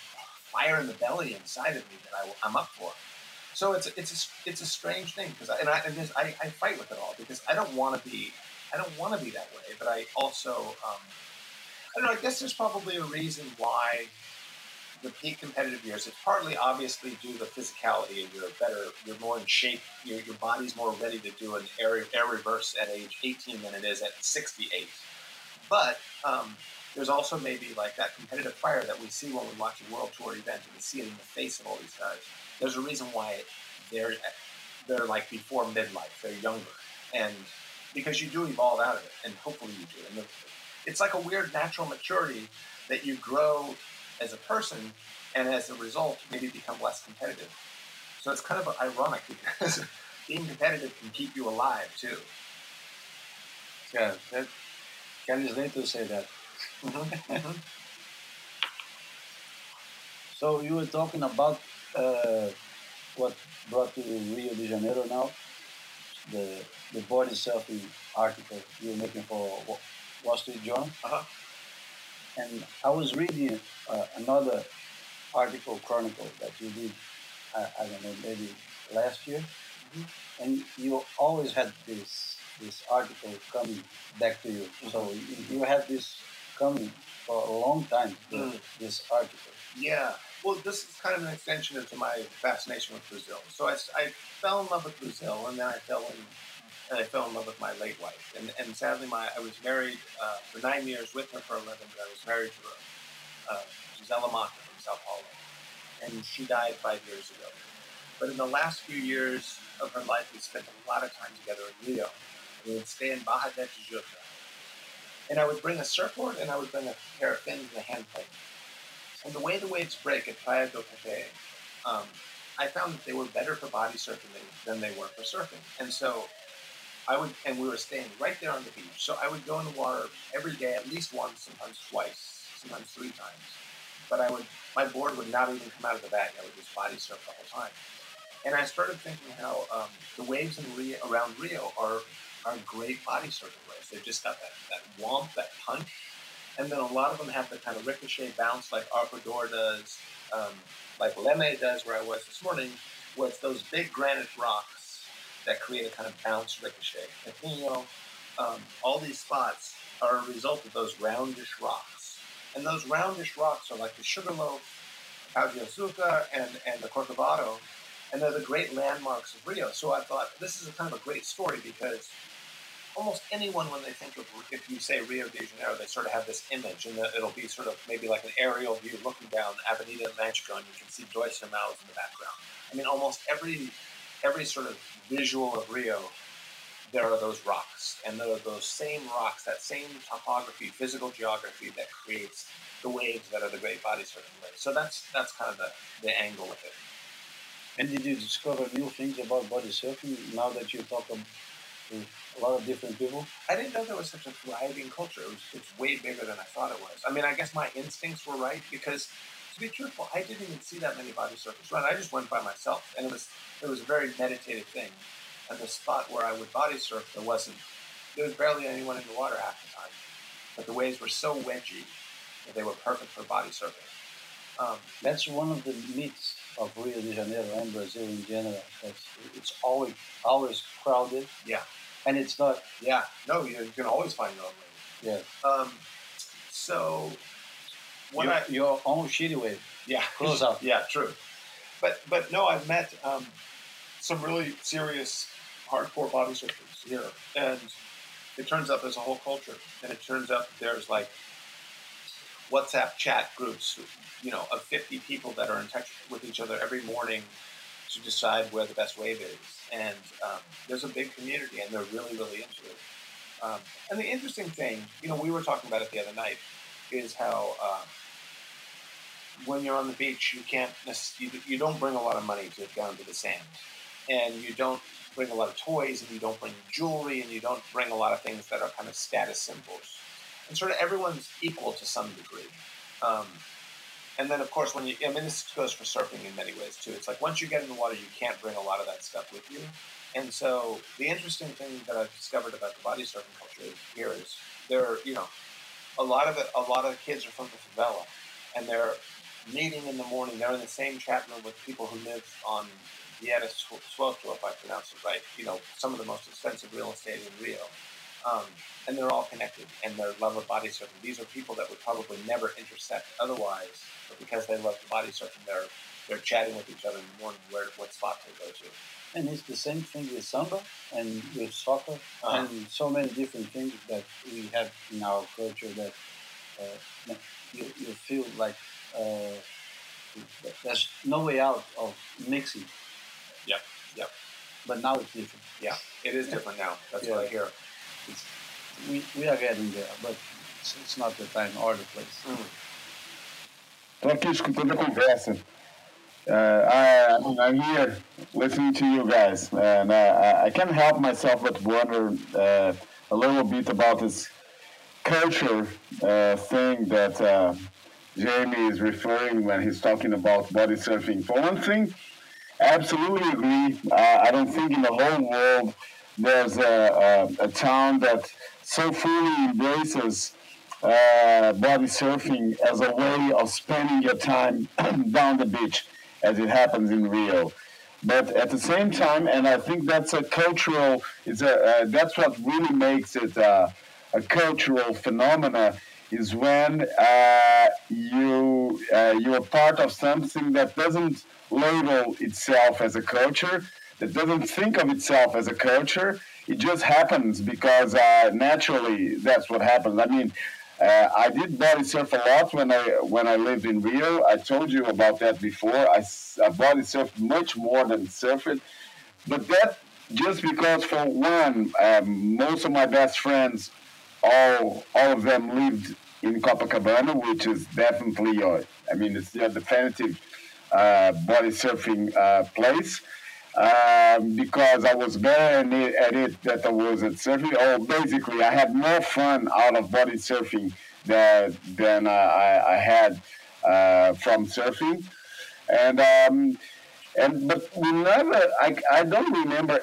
fire in the belly inside of me that I, am up for. So it's a, it's a, it's a strange thing because I, and I and I, I fight with it all because I don't want to be I don't want to be that way, but I also um, I don't know. I guess there's probably a reason why the peak competitive years. It's partly obviously due to the physicality, and you're better, you're more in shape. Your, your body's more ready to do an air, air reverse at age 18 than it is at 68. But um, there's also maybe like that competitive fire that we see when we watch a world tour event and we see it in the face of all these guys. There's a reason why they're they're like before midlife, they're younger, and because you do evolve out of it, and hopefully you do. And it's like a weird natural maturity that you grow as a person, and as a result, maybe become less competitive. So it's kind of ironic because being competitive can keep you alive too. Yeah, that, Kelly Slater say that. Mm-hmm. so you were talking about uh, what brought you to Rio de Janeiro now, the the body selfie article you were making for Wall Street Journal. Uh-huh. And I was reading uh, another article chronicle that you did, uh, I don't know, maybe last year, mm-hmm. and you always had this this article coming back to you. Mm-hmm. So you, you had this coming for a long time, mm. this article. Yeah. Well, this is kind of an extension into my fascination with Brazil. So I, I fell in love with Brazil, and then I fell in and I fell in love with my late wife. And, and sadly, my I was married uh, for nine years, with her for 11, but I was married to uh, Gisela Mata from Sao Paulo. And she died five years ago. But in the last few years of her life, we spent a lot of time together in Rio. We would stay in Barra da Tijuca. And I would bring a surfboard and I would bring a pair of fins and a hand plane. And the way the waves break at Praia do Pepê, um, I found that they were better for body surfing than, than they were for surfing. And so I would, and we were staying right there on the beach. So I would go in the water every day, at least once, sometimes twice, sometimes three times. But I would, my board would not even come out of the bag. I would just body surf the whole time. And I started thinking how um, the waves in Rio, around Rio are are great body surfing waves. They've just got that that womp, that punch, and then a lot of them have the kind of ricochet bounce like Arpoador does, um, like Leme does, where I was this morning, where it's those big granite rocks that create a kind of bounce ricochet. And, you know, um, all these spots are a result of those roundish rocks. And those roundish rocks are like the Sugarloaf, Açúcar, and, and the Corcovado, and they're the great landmarks of Rio. So I thought this is a kind of a great story because almost anyone, when they think of, if you say Rio de Janeiro, they sort of have this image, and it'll be sort of maybe like an aerial view looking down Avenida Manchego, and you can see Dois Irmãos in the background. I mean, almost every every sort of visual of Rio, there are those rocks, and there are those same rocks, that same topography, physical geography that creates the waves that are the great body surfing waves. So that's that's kind of the, the angle of it. And did you discover new things about body surfing now that you talk to a lot of different people? I didn't know there was such a thriving culture. It was, it's way bigger than I thought it was. I mean, I guess my instincts were right because to be truthful, I didn't even see that many body surfers run. I just went by myself, and it was it was a very meditative thing. And the spot where I would body surf, there wasn't there was barely anyone in the water half the time, but the waves were so wedgy that they were perfect for body surfing. Um, That's one of the myths of Rio de Janeiro and Brazil in general. It's, it's always always crowded. Yeah, and it's not. Yeah, no, you can always find your own way. Yeah. Um, so when your, I, your own shitty wave. Yeah, close up. Yeah, true. But but no, I've met um, some really serious hardcore body surfers here, and it turns out there's a whole culture, and it turns out there's like WhatsApp chat groups, you know, of 50 people that are in touch with each other every morning to decide where the best wave is. And um, there's a big community, and they're really, really into it. Um, and the interesting thing, you know, we were talking about it the other night, is how uh, when you're on the beach, you can't you, you don't bring a lot of money to down to the sand, and you don't bring a lot of toys, and you don't bring jewelry, and you don't bring a lot of things that are kind of status symbols. And sort of everyone's equal to some degree. And then, of course, when you, I mean, this goes for surfing in many ways too. It's like once you get in the water, you can't bring a lot of that stuff with you. And so, the interesting thing that I've discovered about the body surfing culture here is there, you know, a lot of it, a lot of the kids are from the favela, and they're meeting in the morning. They're in the same chat room with people who live on Vieira Souto, if I pronounce it right. You know, some of the most expensive real estate in Rio. Um, and they're all connected, and their love of body surfing. These are people that would probably never intersect otherwise, but because they love the body surfing, they're they're chatting with each other in the morning where what spot they go to. And it's the same thing with samba and with soccer uh-huh. and so many different things that we have in our culture that uh, you, you feel like uh, there's no way out of mixing. Yep, yep. But now it's different. Yeah, it is different now. That's yeah. what I hear. It's, we, we are getting there, but it's, it's not the time or the place. Estou aqui escutando a conversa. Uh, I, I'm here listening to you guys, and uh, I can't help myself but wonder uh, a little bit about this culture uh, thing that uh, Jamie is referring when he's talking about body surfing. For one thing, I absolutely agree. Uh, I don't think in the whole world there's a, a, a town that so fully embraces uh, body surfing as a way of spending your time down the beach, as it happens in Rio. But at the same time, and I think that's a cultural, it's a, uh, that's what really makes it uh, a cultural phenomena is when uh, you uh, you're part of something that doesn't label itself as a culture, that doesn't think of itself as a culture. It just happens because uh, naturally that's what happens. I mean, uh, I did body surf a lot when I when I lived in Rio. I told you about that before. I, I body surfed much more than surfed, but that just because for one, um, most of my best friends, all all of them lived in Copacabana, which is definitely your, I mean, it's your definitive uh, body surfing uh, place um, because I was better at it than I was at surfing. Or basically, I had more fun out of body surfing than, than uh, I, I, had uh, from surfing. And um, and but we never. I, I don't remember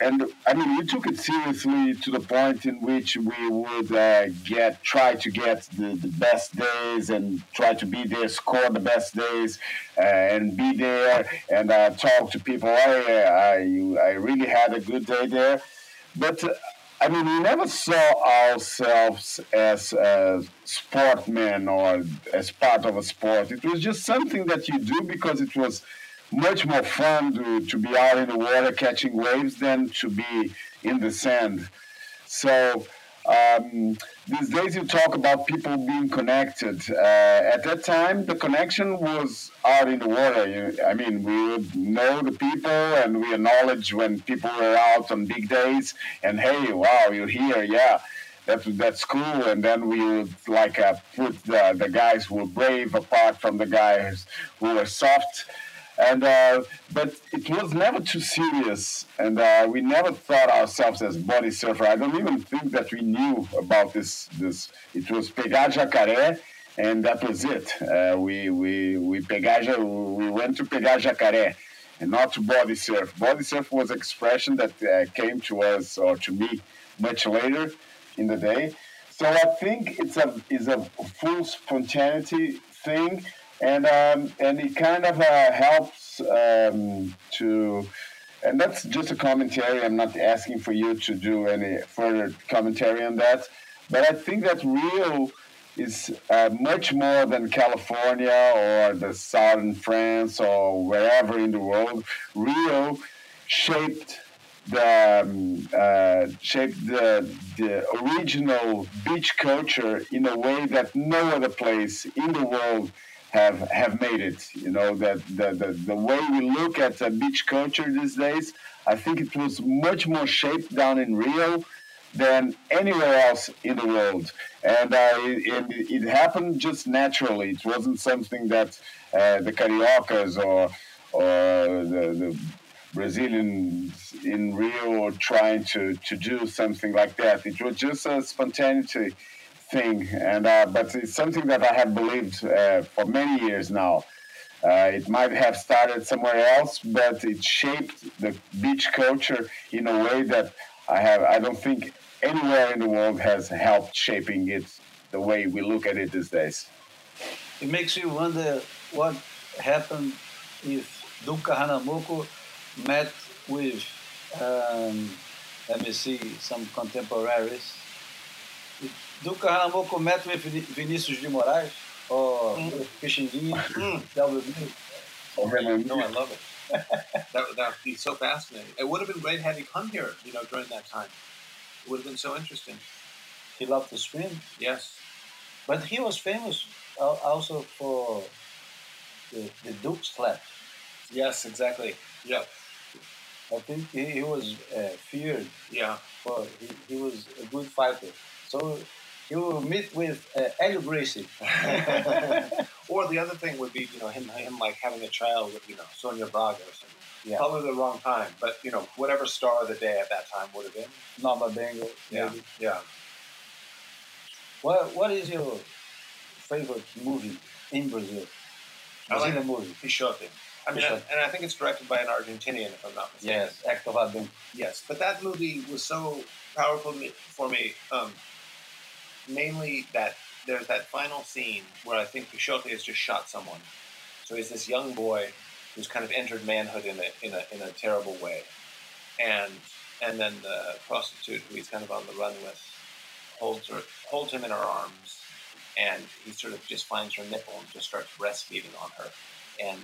and I mean, we took it seriously to the point in which we would uh, get try to get the, the best days and try to be there, score the best days, uh, and be there and uh, talk to people. I, I I really had a good day there, but. Uh, I mean, we never saw ourselves as uh, sportmen or as part of a sport. It was just something that you do because it was much more fun to, to be out in the water catching waves than to be in the sand. So um, these days you talk about people being connected. Uh, at that time, the connection was out in the water. I mean, we would know the people and we acknowledge when people were out on big days and hey, wow, you're here, yeah. That's, that's cool. And then we would like uh, put the, the guys who were brave apart from the guys who were soft and uh, but it was never too serious, and uh, we never thought ourselves as body surfer. I don't even think that we knew about this. This it was pegar jacaré, and that was it. Uh, we we we pegar, we went to pegar jacaré, and not to body surf. Body surf was expression that uh, came to us or to me much later in the day. So I think it's a is a full spontaneity thing and um, and it kind of uh, helps um, to and that's just a commentary. I'm not asking for you to do any further commentary on that. But i think that rio is uh, much more than california or the southern france or wherever in the world. Rio shaped the um, uh, shaped the, the original beach culture in a way that no other place in the world have have made it. You know that the, the, the way we look at the beach culture these days, I think it was much more shaped down in Rio than anywhere else in the world. And, uh, it, it, happened just naturally. It wasn't something that uh, the Cariocas or, or the, the Brazilians in Rio were trying to, to do something like that. It was just a spontaneity thing. And, uh, but it's something that I have believed uh, for many years now. Uh, it might have started somewhere else, but it shaped the beach culture in a way that I have. I don't think anywhere in the world has helped shaping it the way we look at it these days. It makes you wonder what happened if Duke Kahanamoku met with, um, let me see, some contemporaries. Duke Kahanamoku met with Vinicius de Moraes or. Pixinguinha. WB. Oh, no, I love it. that that would be so fascinating. It would have been great had he come here, you know, during that time. It would have been so interesting. He loved to swim. Yes. But he was famous also for the, the Duke's flap. Yes, exactly. Yeah. I think he, he was uh, feared. Yeah. For he, he was a good fighter. So will meet with uh, Hélio Gracie. or the other thing would be, you know, him, him like having a child with, you know, Sonia Braga or something. Yeah. Probably the wrong time, but you know, whatever star of the day at that time would have been. Norma Bengell. Yeah. Yeah. What What is your favorite movie in Brazil? I like movie. Pixote. I mean, I, and I think it's directed by an Argentinian, if I'm not mistaken. Yes, Hector. Yes, but that movie was so powerful for me. Um, mainly that there's that final scene where I think Pixote has just shot someone. So he's this young boy who's kind of entered manhood in a in a in a terrible way, and and then the prostitute who he's kind of on the run with holds her holds him in her arms, and he sort of just finds her nipple and just starts breastfeeding on her, and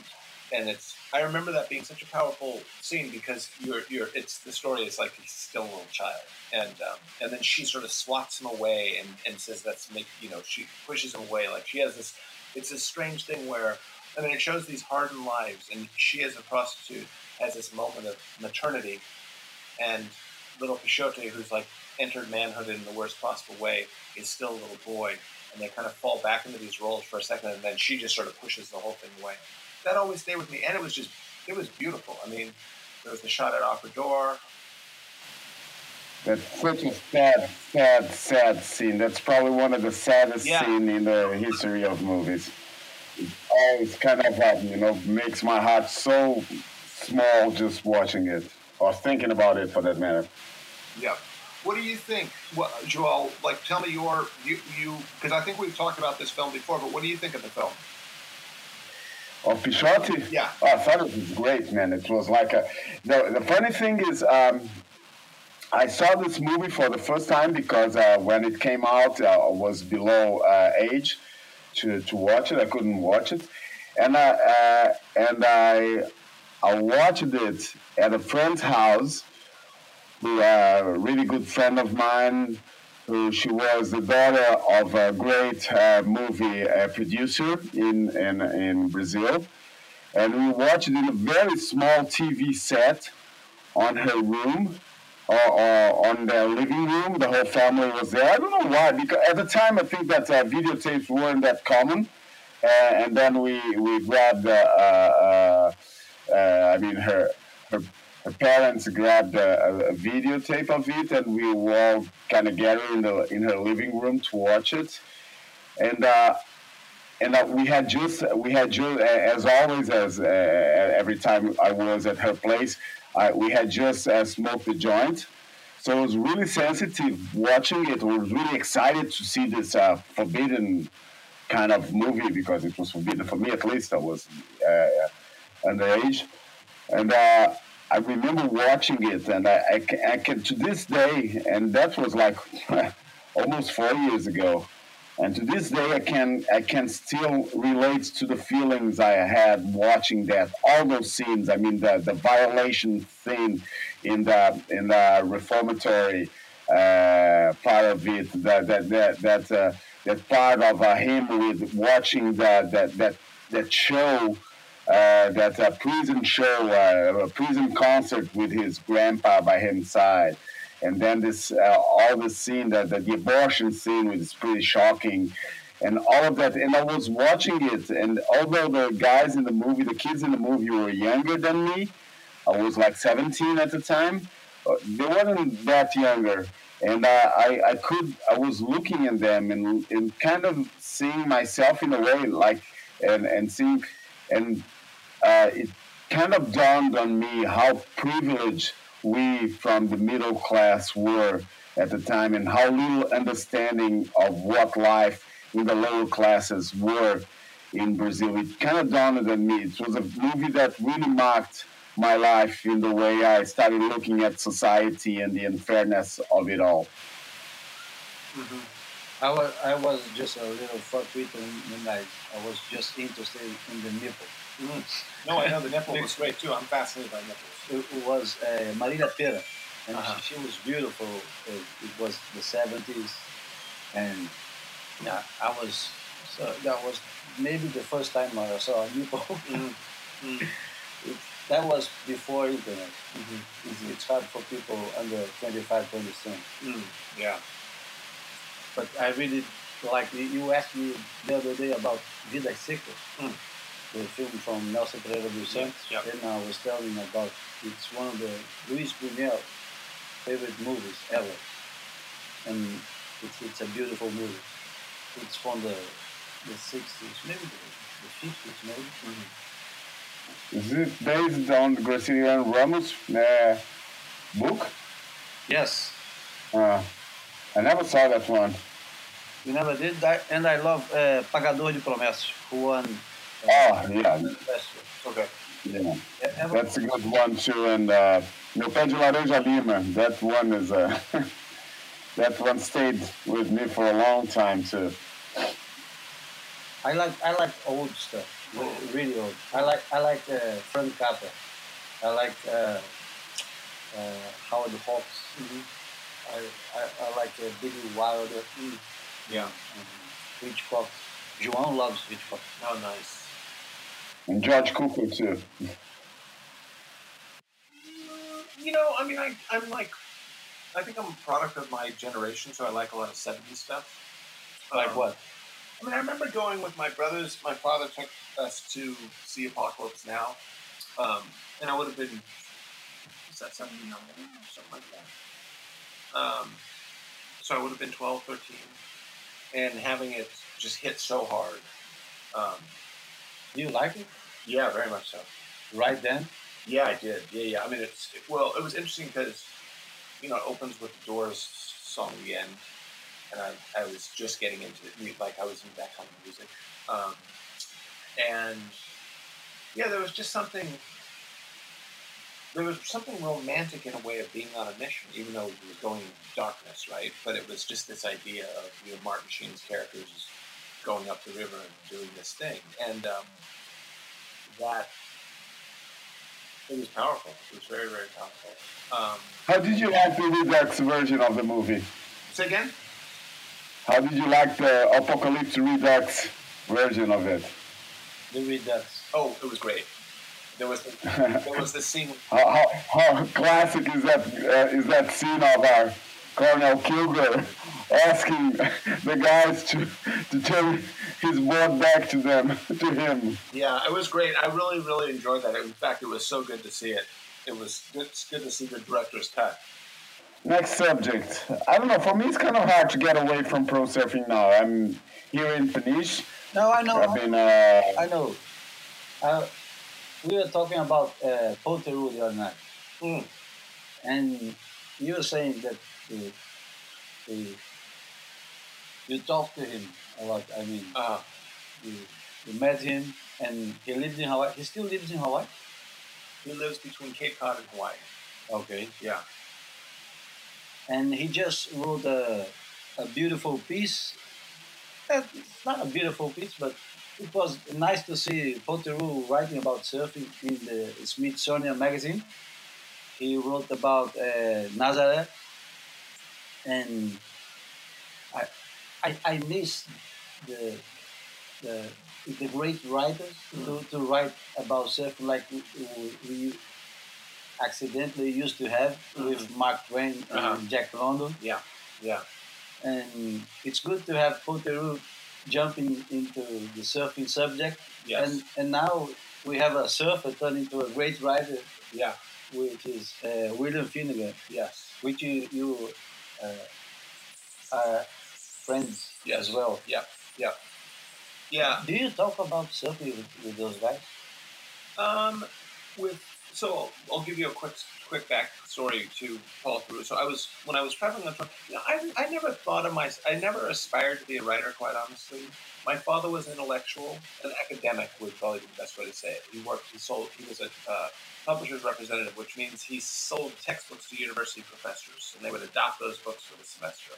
and it's I remember that being such a powerful scene because you're you're it's the story is like he's still a little child and um, and then she sort of swats him away and, and says that's make you know she pushes him away. Like she has this it's this strange thing where I mean it shows these hardened lives and she as a prostitute has this moment of maternity and little Pixote who's like entered manhood in the worst possible way is still a little boy and they kind of fall back into these roles for a second and then she just sort of pushes the whole thing away that always stayed with me, and it was just it was beautiful. I mean, there was the shot at Arpoador. That's such a sad, sad, sad scene. That's probably one of the saddest yeah. scenes in the history of movies. It's always kind of like, you know, makes my heart so small just watching it or thinking about it for that matter. Yeah. What do you think, what, Joel? Like, tell me your you you because I think we've talked about this film before. But what do you think of the film? Of Pixote? Yeah. Oh, I thought it was great, man. It was like a. The, the funny thing is, um, I saw this movie for the first time because uh, when it came out, uh, I was below uh, age to, to watch it. I couldn't watch it, and I uh, and I I watched it at a friend's house, who uh, a really good friend of mine she was the daughter of a great uh, movie uh, producer in, in, in Brazil. And we watched it in a very small TV set on her room or, or, on the living room. The whole family was there. I don't know why, because at the time I think that uh, videotapes weren't that common. Uh, and then we, we grabbed, uh, uh, I mean, her her parents grabbed a, a, videotape of it, and we were all kind of gathered in the in her living room to watch it. And uh, and uh, we had just we had just as always as uh, every time I was at her place, we had just uh, smoked the joint. So it was really sensitive watching it. I was really excited to see this uh, forbidden kind of movie because it was forbidden for me at least. I was uh, underage, and I remember watching it, and I, I, I, can to this day, and that was like almost four years ago, and to this day, I can I can still relate to the feelings I had watching that. All those scenes. I mean, the the violation scene in the in the reformatory uh, part of it. That that that that, uh, that part of uh, him with watching the, that that that show uh, that a prison show, uh, a prison concert with his grandpa by his side. and then this uh, all the scene that, that the abortion scene was pretty shocking and all of that and i was watching it and although the guys in the movie the kids in the movie were younger than me i was like 17 at the time uh, they weren't that younger and uh, I, I could i was looking at them and, and kind of seeing myself in a way like and and seeing and uh, it kind of dawned on me how privileged we from the middle class were at the time and how little understanding of what life in the lower classes were in Brazil. It kind of dawned on me. It was a movie that really marked my life in the way I started looking at society and the unfairness of it all. Mm-hmm. I was I was just a little fuckwit and I, I was just interested in the nipple. Mm-hmm. No, I know the nipple was great too. I'm fascinated by nipples. It, was uh, Marília Pêra, and Uh-huh. she, she was beautiful. It, it was the 70s, and yeah, I was so that was maybe the first time I saw a nipple. Mm. Mm. It, that was before internet. Mhm. It's, it's hard for people under 25 to understand. Mm. Yeah. But I really like you- asked me the other day about Vida Seca, Mm. The film from Nelson Pereira dos Santos, Yep. and I was telling about it's one of the Luis Buñuel favorite movies ever, and it's, it's a beautiful movie. It's from the the 60s, maybe the, the 50s, maybe. Is it based on Graciliano Ramos' uh, book? Yes, Uh, I never saw that one. you never did that, and I love uh, Pagador de Promessas, who won. Uh, Oh, yeah. Okay. yeah. That's a good one too. And uh, Meu Pé de Laranja Lima, that one is uh, that one stayed with me for a long time too. I like I like old stuff, really old. I like I like uh, Frank Capra. I like uh, uh, Howard Hawks. I, I, I like uh, Billy Wilder. Yeah. Um, Hitchcock. João loves Hitchcock. Oh, nice. And George Cooper too. You know, I mean, I, I'm like, I think I'm a product of my generation, so I like a lot of 70s stuff. Like Um, what? I mean, I remember going with my brothers. My father took us to see Apocalypse Now, um, and I would have been, was that 79 or something like that. Um, so I would have been 12, 13, and having it just hit so hard. Um, Do you like it? yeah, very much so. Right then? Yeah, I did. Yeah, yeah. I mean, it's well, it was interesting because you know it opens with the Doors song the end, and I, I was just getting into it, like I was into that kind of music, um, and yeah, there was just something. There was something romantic in a way of being on a mission, even though it was going into darkness, right? But it was just this idea of you know Martin Sheen's characters going up the river and doing this thing, and um, that it was powerful. It was very, very powerful. Um, How did you like the Redux version of the movie? say again? How did you like the Apocalypse Redux version of it? The Redux. Oh, it was great. There was the, there was the scene. How, how, how classic is that? Uh, is that scene of our Colonel Kilgore asking the guys to to turn his board back to them to him? Yeah, it was great. I really, really enjoyed that. In fact, it was so good to see it. It was good, it's good to see the director's cut. Next subject. I don't know. For me, it's kind of hard to get away from pro surfing now. I'm here in Peniche. No, I know. I've been. Uh, I know. Uh, we were talking about uh, Paul Theroux the other night, Mm. and you were saying that uh, uh, you talked to him a lot. I mean, Uh, you, you met him, and he lived in Hawaii. He still lives in Hawaii. he lives between Cape Cod and Hawaii. Okay. Yeah. And he just wrote a, a beautiful piece. Uh, It's not a beautiful piece, but it was nice to see Paul Theroux writing about surfing in the Smithsonian magazine. He wrote about uh, Nazareth, and I, I miss the, the, the great writers to, to write about surfing. Like we, we, accidentally used to have with Mark Twain and Uh-huh. Jack London. Yeah, yeah. And it's good to have Theroux jumping into the surfing subject. Yes. And, and now we have a surfer turned into a great writer, yeah. which is uh, William Finnegan, Yes. which you, you uh, are friends Yes. as well. Yeah. Yeah. Yeah. Do you talk about surfing with, with those guys? Um, with so I'll give you a quick quick back story to Paul Theroux. So I was when I was traveling on tour. You know, I, I never thought of my I never aspired to be a writer. Quite honestly, my father was an intellectual, an academic would probably be the best way to say it. He worked. He sold. He was a uh, publisher's representative, which means he sold textbooks to university professors, and they would adopt those books for the semester.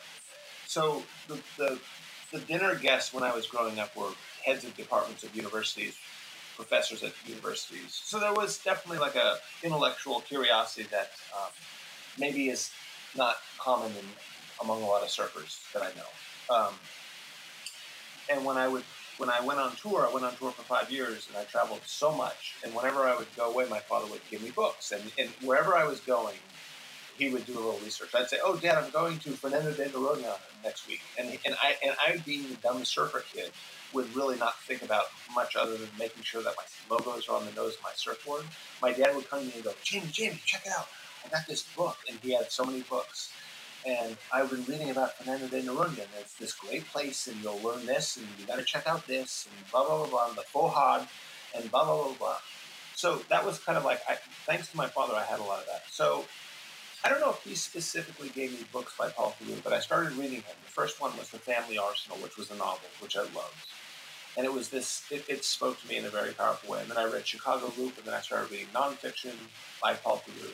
So the the, the dinner guests when I was growing up were heads of departments of universities professors at universities. So there was definitely like a intellectual curiosity that um, maybe is not common in, among a lot of surfers that I know. Um, and when I would when I went on tour, I went on tour for five years, and I traveled so much. And whenever I would go away, my father would give me books, and, and wherever I was going, he would do a little research. I'd say, "Oh, Dad, I'm going to Fernando de Noronha next week," and and I and I, being the dumb surfer kid, would really not think about much other than making sure that my logos are on the nose of my surfboard. My dad would come to me and go, Jamie, Jamie, check it out. I got this book. And he had so many books. And I've been reading about Fernando de Noronha, and it's this great place, and you'll learn this, and you got to check out this, and blah, blah, blah, blah, and the Fohad, and blah, blah, blah, blah. So that was kind of like, I, thanks to my father, I had a lot of that. So I don't know if he specifically gave me books by Paul Theroux, but I started reading him. The first one was The Family Arsenal, which was a novel, which I loved. And it was this, it, it spoke to me in a very powerful way. And then I read Chicago Loop, and then I started reading nonfiction by Paul Theroux.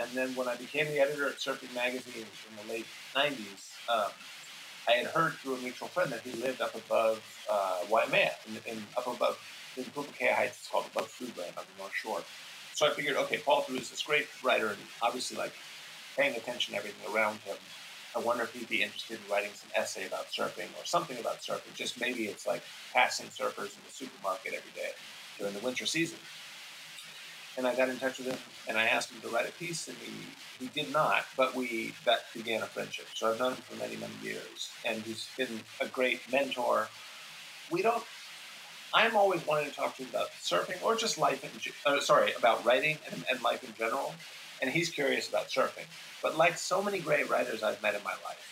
And then when I became the editor at Surfing Magazine in the late 90s, um, I had heard through a mutual friend that he lived up above uh, Waimea, in, in, up above, in Pupukea Heights, it's called above Foodland on the North Shore. So I figured, okay, Paul Theroux is this great writer, and obviously like paying attention to everything around him. I wonder if he'd be interested in writing some essay about surfing or something about surfing. Just maybe it's like passing surfers in the supermarket every day during the winter season. And I got in touch with him and I asked him to write a piece, and he, he did not, but we that began a friendship. So I've known him for many, many years, and he's been a great mentor. We don't. I'm always wanting to talk to him about surfing or just life in. Uh, sorry, about writing and, and life in general. And he's curious about surfing. But like so many great writers I've met in my life,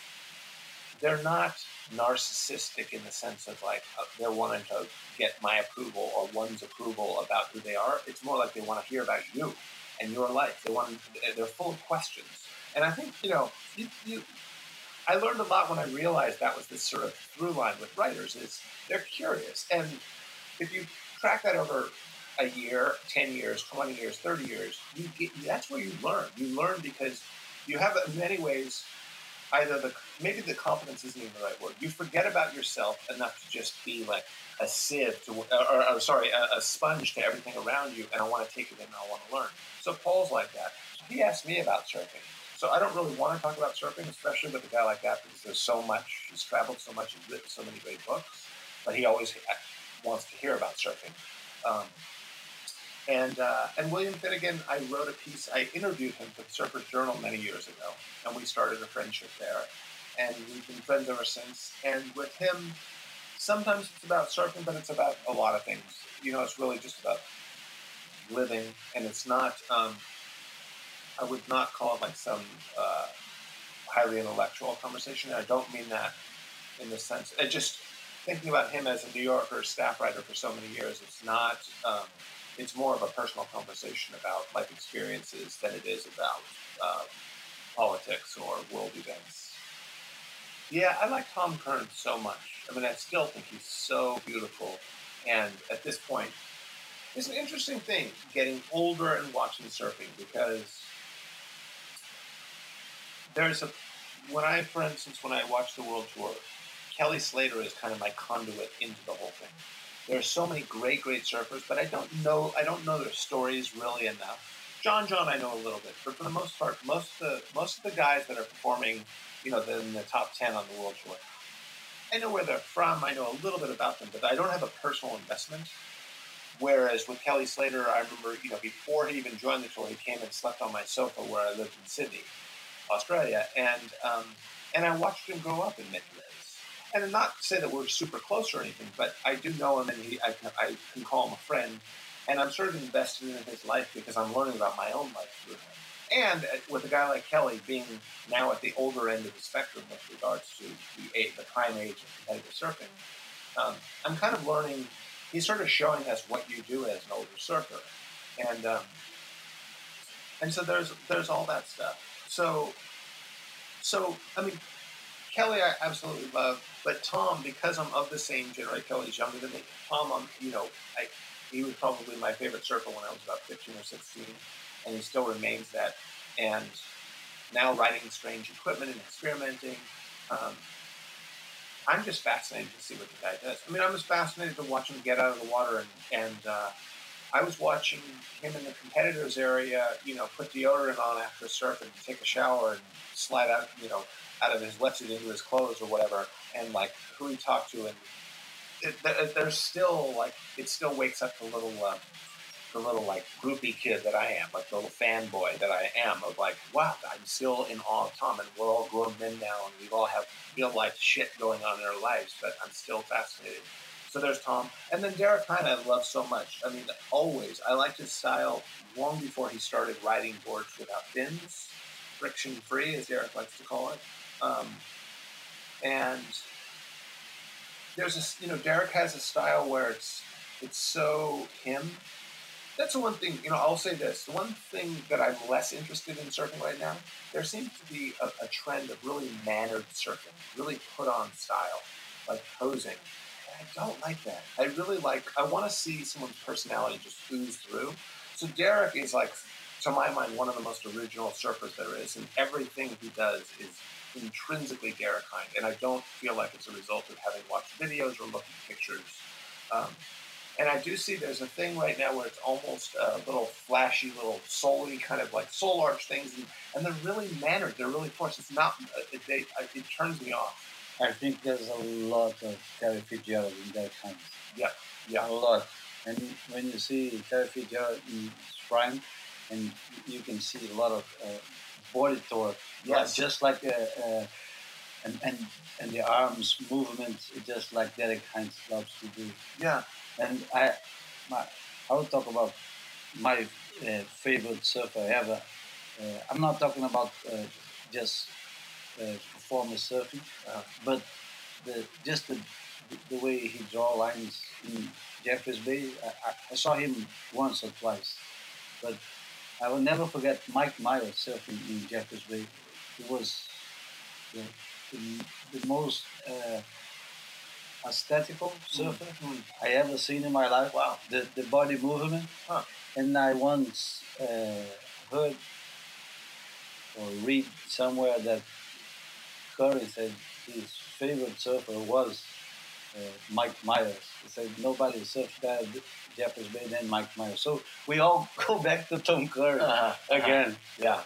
they're not narcissistic in the sense of like uh, they're wanting to get my approval or one's approval about who they are. It's more like they want to hear about you and your life. They want they're full of questions. And I think you know you, you I learned a lot when I realized that was this sort of through line with writers is they're curious and if you track that over a year, 10 years, 20 years, 30 years, you get, that's where you learn. You learn because you have, in many ways, either the, maybe the confidence isn't even the right word. You forget about yourself enough to just be like a sieve to, or, or sorry, a, a sponge to everything around you, and I want to take it in and I want to learn. So Paul's like that. He asked me about surfing. So I don't really want to talk about surfing, especially with a guy like that, because there's so much, he's traveled so much, he's written so many great books, but he always wants to hear about surfing. Um, and uh, and William Finnegan, I wrote a piece. I interviewed him for Surfer's Journal many years ago, and we started a friendship there. And we've been friends ever since. And with him, sometimes it's about surfing, but it's about a lot of things. You know, it's really just about living, and it's not. Um, I would not call it like some uh, highly intellectual conversation. I don't mean that in the sense. I just thinking about him as a New Yorker staff writer for so many years. It's not. Um, it's more of a personal conversation about life experiences than it is about uh, politics or world events. Yeah, I like Tom Curren so much. I mean, I still think he's so beautiful. And at this point, it's an interesting thing getting older and watching surfing because there's a when I, for instance, when I watch the World Tour, Kelly Slater is kind of my conduit into the whole thing. There are so many great, great surfers, but I don't know. I don't know their stories really enough. John John, I know a little bit, but for the most part, most of the most of the guys that are performing, you know, in the top ten on the World Tour, I know where they're from. I know a little bit about them, but I don't have a personal investment. whereas with Kelly Slater, I remember, you know, before he even joined the tour, he came and slept on my sofa where I lived in Sydney, Australia, and um, and I watched him grow up in many. And not to say that we're super close or anything, but I do know him, and he, I, can, I can call him a friend, and I'm sort of invested in his life because I'm learning about my own life through him. And uh, with a guy like Kelly being now at the older end of the spectrum with regards to the, the prime age of competitive surfing, um, I'm kind of learning. He's sort of showing us what you do as an older surfer, and um, and so there's there's all that stuff. So so I mean, Kelly, I absolutely love, but Tom, because I'm of the same generation, Kelly's younger than me. Tom, I'm you know, I, he was probably my favorite surfer when I was about 15 or 16 and he still remains that. And now writing strange equipment and experimenting. Um, I'm just fascinated to see what the guy does. I mean, I'm just fascinated to watch him get out of the water. And, and uh, I was watching him in the competitors area, you know, put deodorant on after a surf and take a shower and slide out, you know, out of his wetsuit into his clothes or whatever. And like who he talked to, and it, there's still like it still wakes up the little uh, the little like groupie kid that I am, like the little fanboy that I am of like, wow, I'm still in awe of Tom, and we're all grown men now, and we all have real life shit going on in our lives, but I'm still fascinated. So there's Tom, and then Derek Hynd I love so much. I mean, always I liked his style long before he started riding boards without fins, friction free, as Derek likes to call it. Um, and there's a, you know, Derek has a style where it's it's so him that's the one thing, you know, I'll say this. The one thing that I'm less interested in surfing right now, there seems to be a, a trend of really mannered surfing, really put on style, like posing. And I don't like that. I really like, I want to see someone's personality just ooze through. So Derek is like, to my mind, one of the most original surfers there is, and everything he does is intrinsically Hynd. And I don't feel like it's a result of having watched videos or looked at pictures. Um, and I do see there's a thing right now where it's almost a little flashy, little soul-y kind of like soul arch things, and, and they're really mannered. They're really forced. It's not. It, they, it turns me off. I think there's a lot of Terry Fitzgerald in that kind. Yeah, yeah, a lot. And when you see Terry Fitzgerald in his prime, and you can see a lot of uh, body torque, yes. just like a, a and, and and the arms movement, just like Derek Hynd loves to do. Yeah, and I, my, I will talk about my uh, favorite surfer ever. Uh, I'm not talking about uh, just uh, performance surfing, uh, but the, just the, the way he draw lines in Jeffreys Bay. I, I, saw him once or twice, but I will never forget Mike Myers surfing in Jeffreys Bay. It was the, the, the most uh, aesthetical surfer mm. I ever seen in my life. Wow. The, the body movement. Huh. And I once uh, heard or read somewhere that Curren said his favorite surfer was Mike Myers. He said nobody surfed that Jeffreys Bay than Mike Myers. So we all go back to Tom Curren uh-huh. again. Uh-huh. Yeah.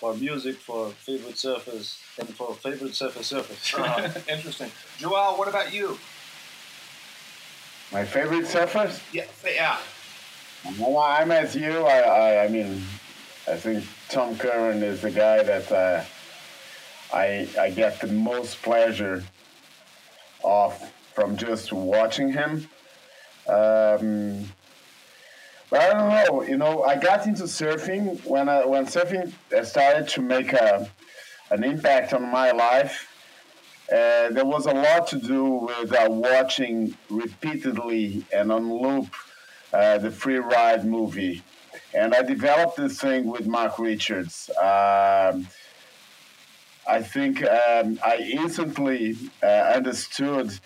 For music, for favorite surfers, and for favorite surfer surfers. uh-huh. Interesting. Joel, what about you? My favorite surfers? Yeah, yeah. Well, I'm as you. I, I, I mean, I think Tom Curren is the guy that uh, I, I get the most pleasure of from just watching him. Um, but I don't know. You know, I got into surfing when I, when surfing started to make a, an impact on my life uh, there was a lot to do with uh, watching repeatedly and on loop uh, the Free Ride movie. And I developed this thing with Mark Richards. Um, I think um, I instantly uh, understood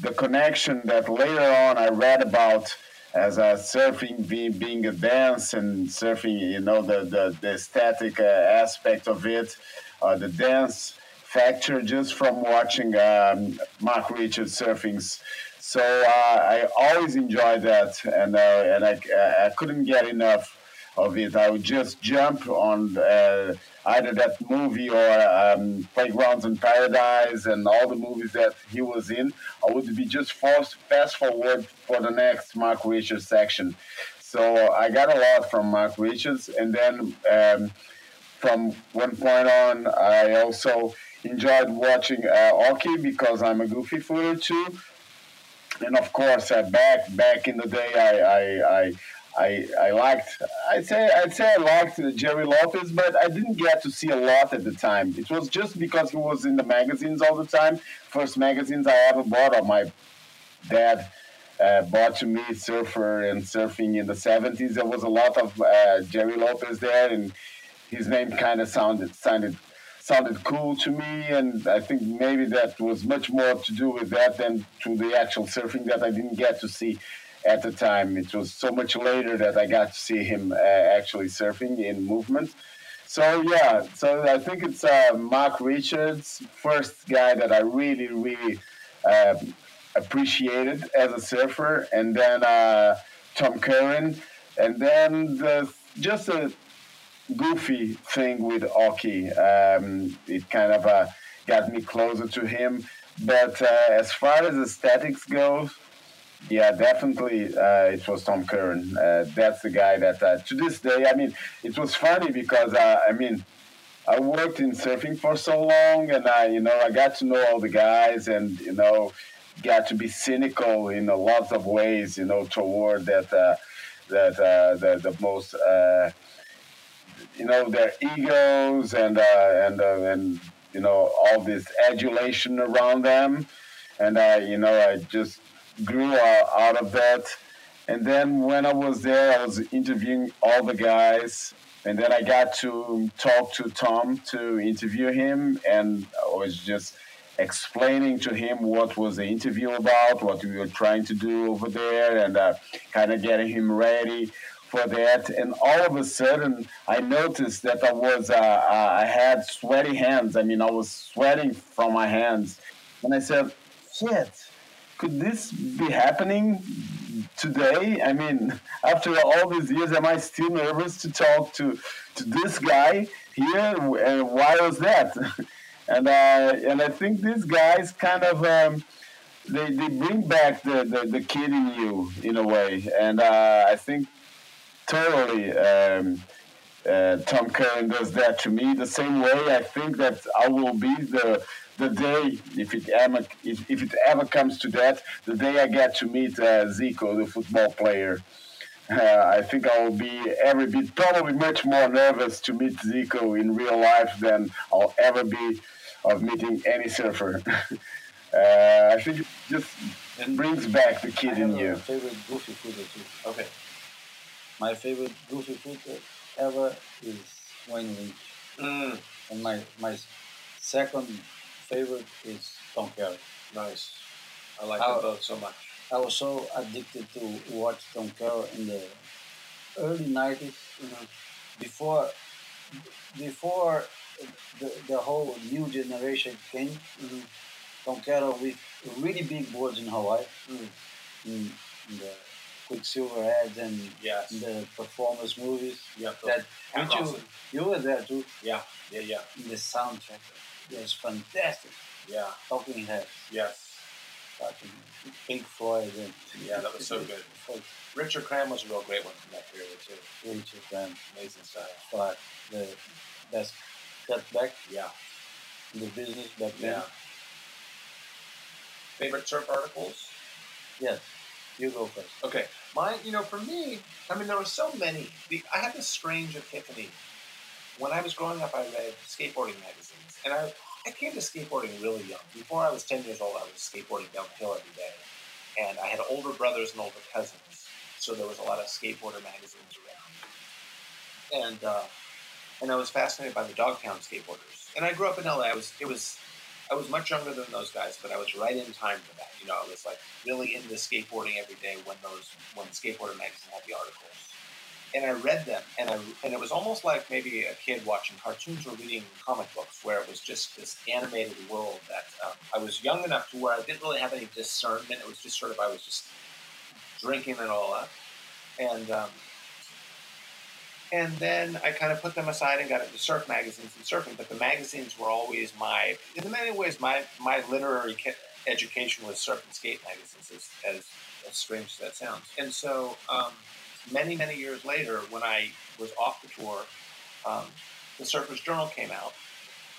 the connection that later on I read about as a surfing being, a dance and surfing, you know, the, the, the aesthetic uh, aspect of it, the dance factor just from watching um, Mark Richards surfings. So uh, I always enjoyed that, and uh, and I, I couldn't get enough of it. I would just jump on uh, either that movie or um, Playgrounds in Paradise and all the movies that he was in. I would be just fast, fast forward for the next Mark Richards section. So I got a lot from Mark Richards, and then um, from one point on, I also enjoyed watching uh, Occy because I'm a goofy footer too. And of course, uh, back back in the day, I, I, I I I liked I'd say I'd say I liked Gerry Lopez, but I didn't get to see a lot at the time. It was just because he was in the magazines all the time. First magazines I ever bought, or my dad uh, bought to me, Surfer and Surfing in the seventies. There was a lot of uh, Gerry Lopez there, and his name kind of sounded sounded sounded cool to me, and I think maybe that was much more to do with that than to the actual surfing that I didn't get to see at the time. It was so much later that I got to see him uh, actually surfing in movement. So yeah, so I think it's uh, Mark Richards, first guy that I really, really uh, appreciated as a surfer, and then uh, Tom Curren, and then the, just a goofy thing with Occy. Um, it kind of uh, got me closer to him. But uh, as far as aesthetics goes, yeah, definitely, uh, it was Tom Curren. Uh, that's the guy that, uh, to this day, I mean, it was funny because uh, I mean, I worked in surfing for so long, and I, you know, I got to know all the guys, and you know, got to be cynical in a lot of ways, you know, toward that, uh, that uh, the the most, you know, their egos and and and you know all this adulation around them, and I, you know, I just grew out of that. And then when I was there, I was interviewing all the guys. And then I got to talk to Tom to interview him. And I was just explaining to him what was the interview about, what we were trying to do over there, and uh, kind of getting him ready for that. And all of a sudden, I noticed that I was, uh, uh, I had sweaty hands. I mean, I was sweating from my hands. And I said, shit could this be happening today? I mean, after all these years, am I still nervous to talk to to this guy here? And why was that? and uh, and I think these guys kind of um, they they bring back the, the, the kid in you in a way, and uh, I think totally. Um, uh, Tom Curren does that to me the same way. I think that I will be the the day, if it ever if, if it ever comes to that, the day I get to meet uh, Zico, the football player, uh, I think I will be every bit probably much more nervous to meet Zico in real life than I'll ever be of meeting any surfer. uh, I think it just it brings back the kid in you. favorite goofy footer too. Okay. My favorite goofy footer ever is Wayne Lynch. Mm. And my my second favorite is Tom Carroll. Nice. I like I, them both so much. I was so addicted to watch Tom Carroll in the early 90s, you know, before before the, the whole new generation came. Mm-hmm. Tom Carroll with really big boards in Hawaii, mm. in, in the Quiksilver ads and yes. the performance movies. Yeah, that you, you were there too. Yeah, yeah, yeah. In the soundtrack was fantastic. Yeah. Talking Heads. Yes. Fucking Pink Floyd. And, yeah, that was so good. Richard Cram was a real great one from that period too. Richard Cram. Amazing style. But the best cutback. Yeah. In the business back then. Yeah. Favorite surf articles? Yes. You go first. Okay. Mine, you know, for me, I mean, there were so many. I had this strange epiphany when I was growing up, I read skateboarding magazines, and I I came to skateboarding really young. Before I was ten years old, I was skateboarding downhill every day, and I had older brothers and older cousins, so there was a lot of skateboarder magazines around, and uh, and I was fascinated by the Dogtown skateboarders. And I grew up in LA. I was it was I was much younger than those guys, but I was right in time for that. You know, I was like really into skateboarding every day when those when skateboarder magazine had the articles and I read them, and I and it was almost like maybe a kid watching cartoons or reading comic books, where it was just this animated world that um, I was young enough to where I didn't really have any discernment. It was just sort of I was just drinking it all up, and um, and then I kind of put them aside and got into surf magazines and surfing. But the magazines were always my, in many ways, my my literary education was surf and skate magazines, as, as, as strange as that sounds. And so, um, many many years later, when I was off the tour, um, the Surfers Journal came out,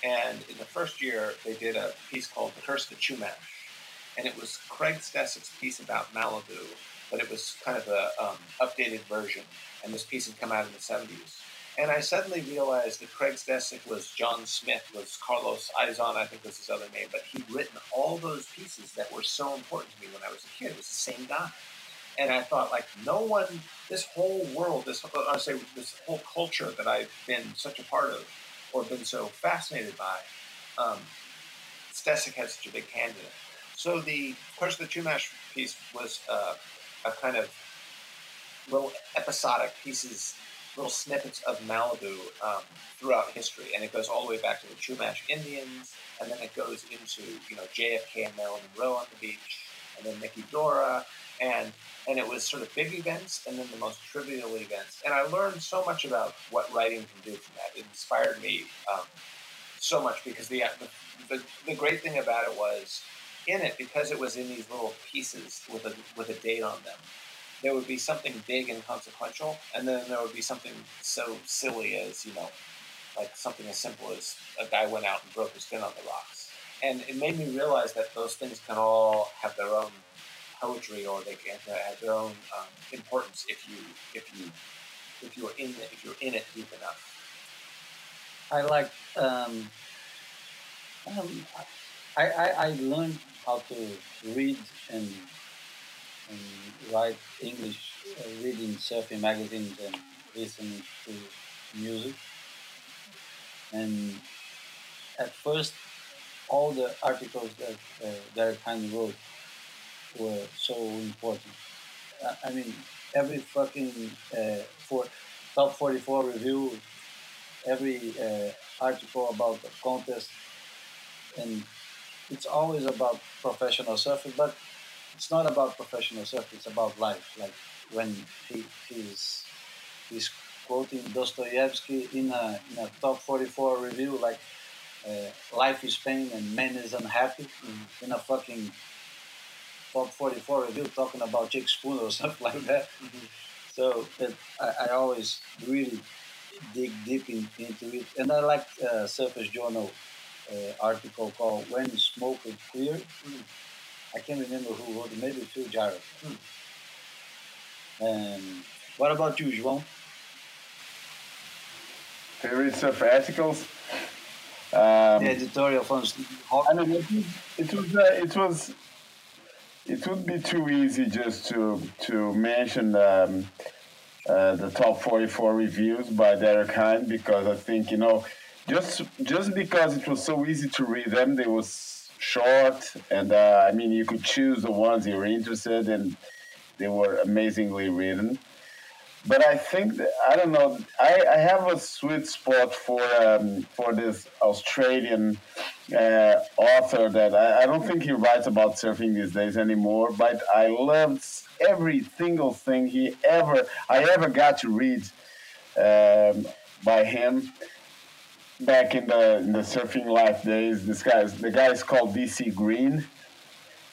and in the first year, they did a piece called "The Curse of the Chumash," and it was Craig Stecyk's piece about Malibu, but it was kind of a um, updated version and this piece had come out in the 70s. And I suddenly realized that Craig Stecyk was John Smythe, was Carlos Izan, I think was his other name, but he'd written all those pieces that were so important to me when I was a kid. It was the same guy. And I thought, like, no one, this whole world, this, I say, this whole culture that I've been such a part of or been so fascinated by, um, Stecyk had such a big hand in it. So the Curse of the Chumash piece was uh, a kind of little episodic pieces, little snippets of Malibu um, throughout history, and it goes all the way back to the Chumash Indians, and then it goes into you know JFK and Marilyn Monroe on the beach, and then Miki Dora, and and it was sort of big events and then the most trivial events, and I learned so much about what writing can do from that. It inspired me um, so much because the, the the great thing about it was in it because it was in these little pieces with a with a date on them there would be something big and consequential, and then there would be something so silly as, you know, like something as simple as a guy went out and broke his fin on the rocks. And it made me realize that those things can all have their own poetry, or they can have their own um, importance if you if you if you're in it, if you're in it deep enough. I like. Um, um, I, I, I learned how to read and and write English, uh, reading surfing magazines and listening to music. And at first, all the articles that uh, Derek Hynd wrote were so important. I mean, every fucking uh, for top 44 review, every uh, article about the contest, and it's always about professional surfing, but it's not about professional surf. It's about life. Like when he, he's he's quoting Dostoevsky in a, in a top 44 review, like uh, life is pain and man is unhappy, mm-hmm. in a fucking top 44 review talking about Jake Spooner or something like that. Mm-hmm. So it, I, I, always really dig deep in, into it. And I like uh, Surfer's Journal uh, article called When Smoke is Clear. Mm-hmm I can't remember who wrote it. Maybe Phil Jarrett. And what about you, João? Favorite surf articles? Um, the editorial from I mean, it, it was uh, it was it would be too easy just to to mention um, uh, the top 44 reviews by Derek Hynd because I think you know just just because it was so easy to read them, they was short, and uh, I mean, you could choose the ones you were interested in. They were amazingly written. But I think that, I don't know. I, I have a sweet spot for um, for this Australian uh, author that I, I, don't think he writes about surfing these days anymore. But I loved every single thing he ever I ever got to read um, by him back in the in the surfing life days. This guy, the guy is called DC Green,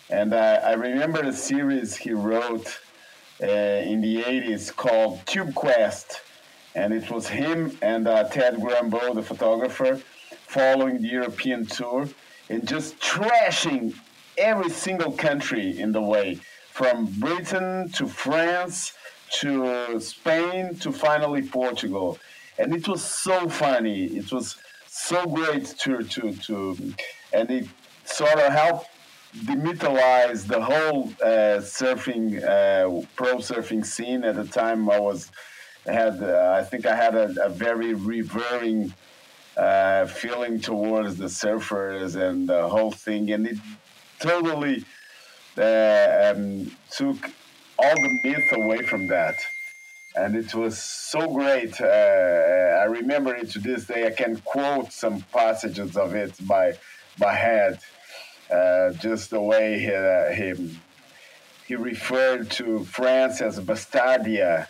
and uh, I remember a series he wrote uh, in the '80s called Tube Quest, and it was him and uh, Ted Grambeau, the photographer, following the European tour and just trashing every single country in the way, from Britain to France to Spain to finally Portugal and it was so funny. It was so great to to to, and it sort of helped demythalize the whole uh, surfing uh, pro surfing scene at the time. I was had uh, I think I had a, a very revering uh, feeling towards the surfers and the whole thing, and it totally uh, um, took all the myth away from that and it was so great. Uh, I remember it to this day. I can quote some passages of it by by head, uh, just the way he, uh, he, he referred to France as Bastardia,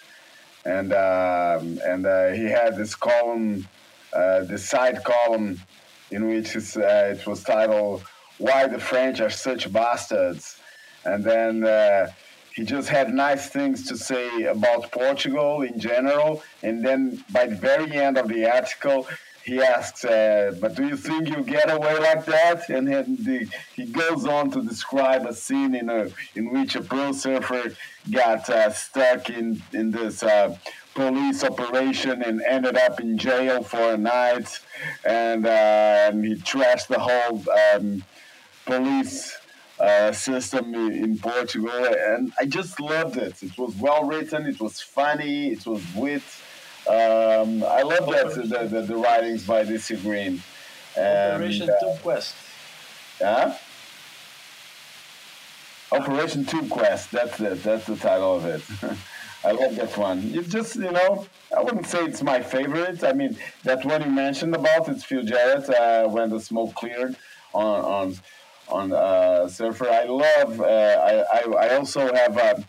and um, and uh, he had this column, uh, this side column, in which uh, it was titled "Why the French Are Such Bastards," and then uh, he just had nice things to say about Portugal in general. And then by the very end of the article, he asks, uh, "But do you think you get away like that?" And then the, he goes on to describe a scene in a in which a pro surfer got uh, stuck in in this uh, police operation and ended up in jail for a night, and, uh, and he trashed the whole um, police. Uh, system in Portugal, and I just loved it. It was well written, it was funny, it was wit, um, I love that the, the, the, writings by DC Green. Operation uh, Tube Quest. Huh? Operation Tube Quest. That's it. That's the title of it. I love that one. You just, you know, I wouldn't say it's my favorite. I mean, that one you mentioned about it's Phil Jarrett uh, when the smoke cleared on on on uh, Surfer. I love. Uh, I, I, I also have. a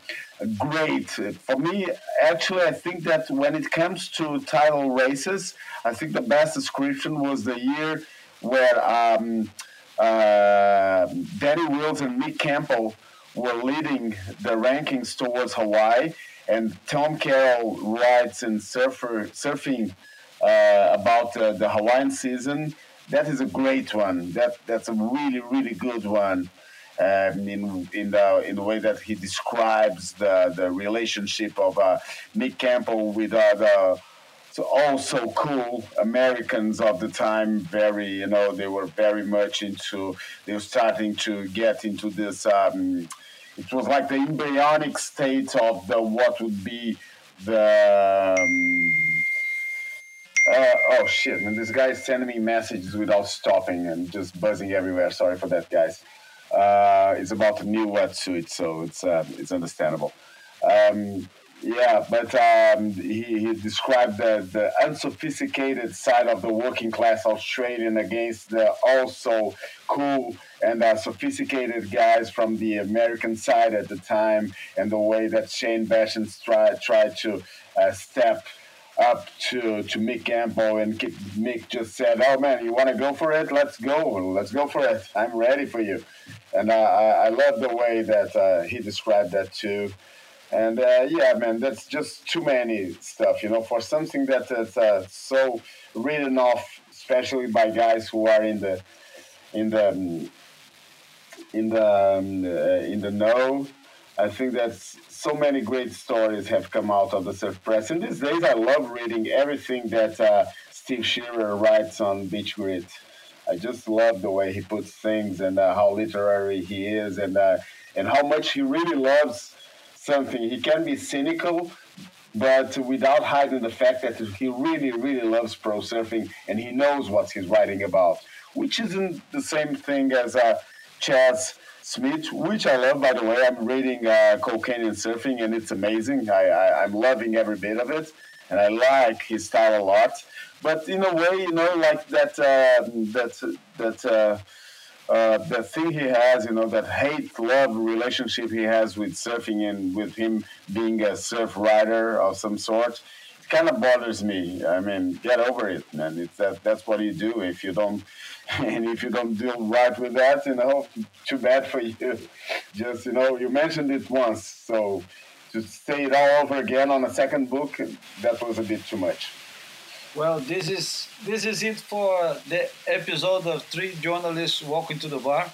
great. For me, actually, I think that when it comes to title races, I think the best description was the year where um, uh, Danny Wills and Mick Campbell were leading the rankings towards Hawaii, and Tom Carroll writes in Surfer, Surfing uh, about uh, the Hawaiian season. That is a great one. That that's a really really good one um, in in the in the way that he describes the the relationship of uh, Mick Campbell with the so also cool Americans of the time. Very you know they were very much into they were starting to get into this. Um, it was like the embryonic state of the what would be the. Um, uh, oh shit, man! This guy is sending me messages without stopping and just buzzing everywhere. Sorry for that, guys. Uh, it's about a new wetsuit, so it's uh, it's understandable. Um, yeah, but um, he, he described the, the unsophisticated side of the working class Australian against the also cool and uh, sophisticated guys from the American side at the time, and the way that Shane Beschen tried tried to uh, step up to to Mick Campbell, and Mick just said, "Oh man, you want to go for it? Let's go, let's go for it. I'm ready for you." And uh, I, I love the way that uh, he described that too. And uh, yeah, man, that's just too many stuff, you know, for something that is uh, so written off, especially by guys who are in the in the um, in the um, uh, in the know. I think that so many great stories have come out of the surf press. In these days, I love reading everything that uh, Steve Shearer writes on Beach Grit. I just love the way he puts things and uh, how literary he is and uh, and how much he really loves something. He can be cynical, but without hiding the fact that he really, really loves pro surfing and he knows what he's writing about, which isn't the same thing as uh, Chas Smith, which I love, by the way. I'm reading uh, Cocaine and Surfing, and it's amazing. I, I, I'm loving every bit of it, and I like his style a lot. But in a way, you know, like that, uh, that, that, uh, uh, the thing he has, you know, that hate love relationship he has with surfing and with him being a surf rider of some sort, it kind of bothers me. I mean, get over it, man. It's that that's what you do. If you don't and if you don't deal right with that, you know, too bad for you. Just you know, you mentioned it once, so to say it all over again on a second book, that was a bit too much. Well, this is this is it for the episode of three journalists walking to the bar.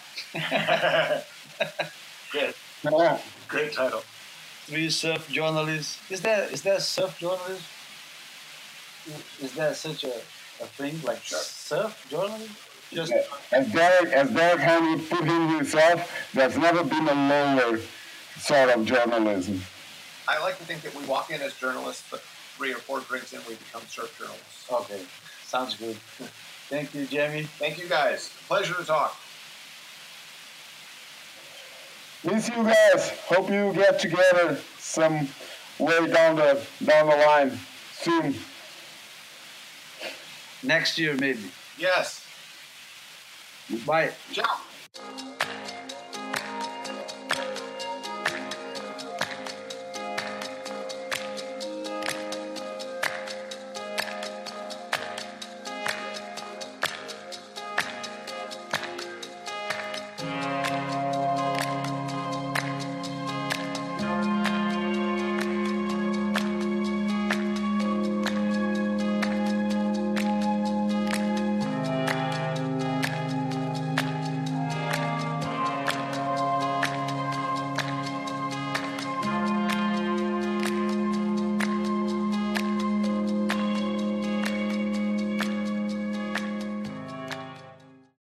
Great. Great title. Three surf journalists. Is there is there surf journalism? Is there such a, a thing like sure. surf journalism? Just as Derek, as Derek Hynd put him himself, there's never been a lower sort of journalism. I like to think that we walk in as journalists, but three or four drinks in, we become surf journalists. Okay, sounds good. Thank you, Jamie. Thank you, guys. Pleasure to talk. Miss you guys. Hope you get together some way down the down the line soon. Next year, maybe. Yes. Bye. Ciao.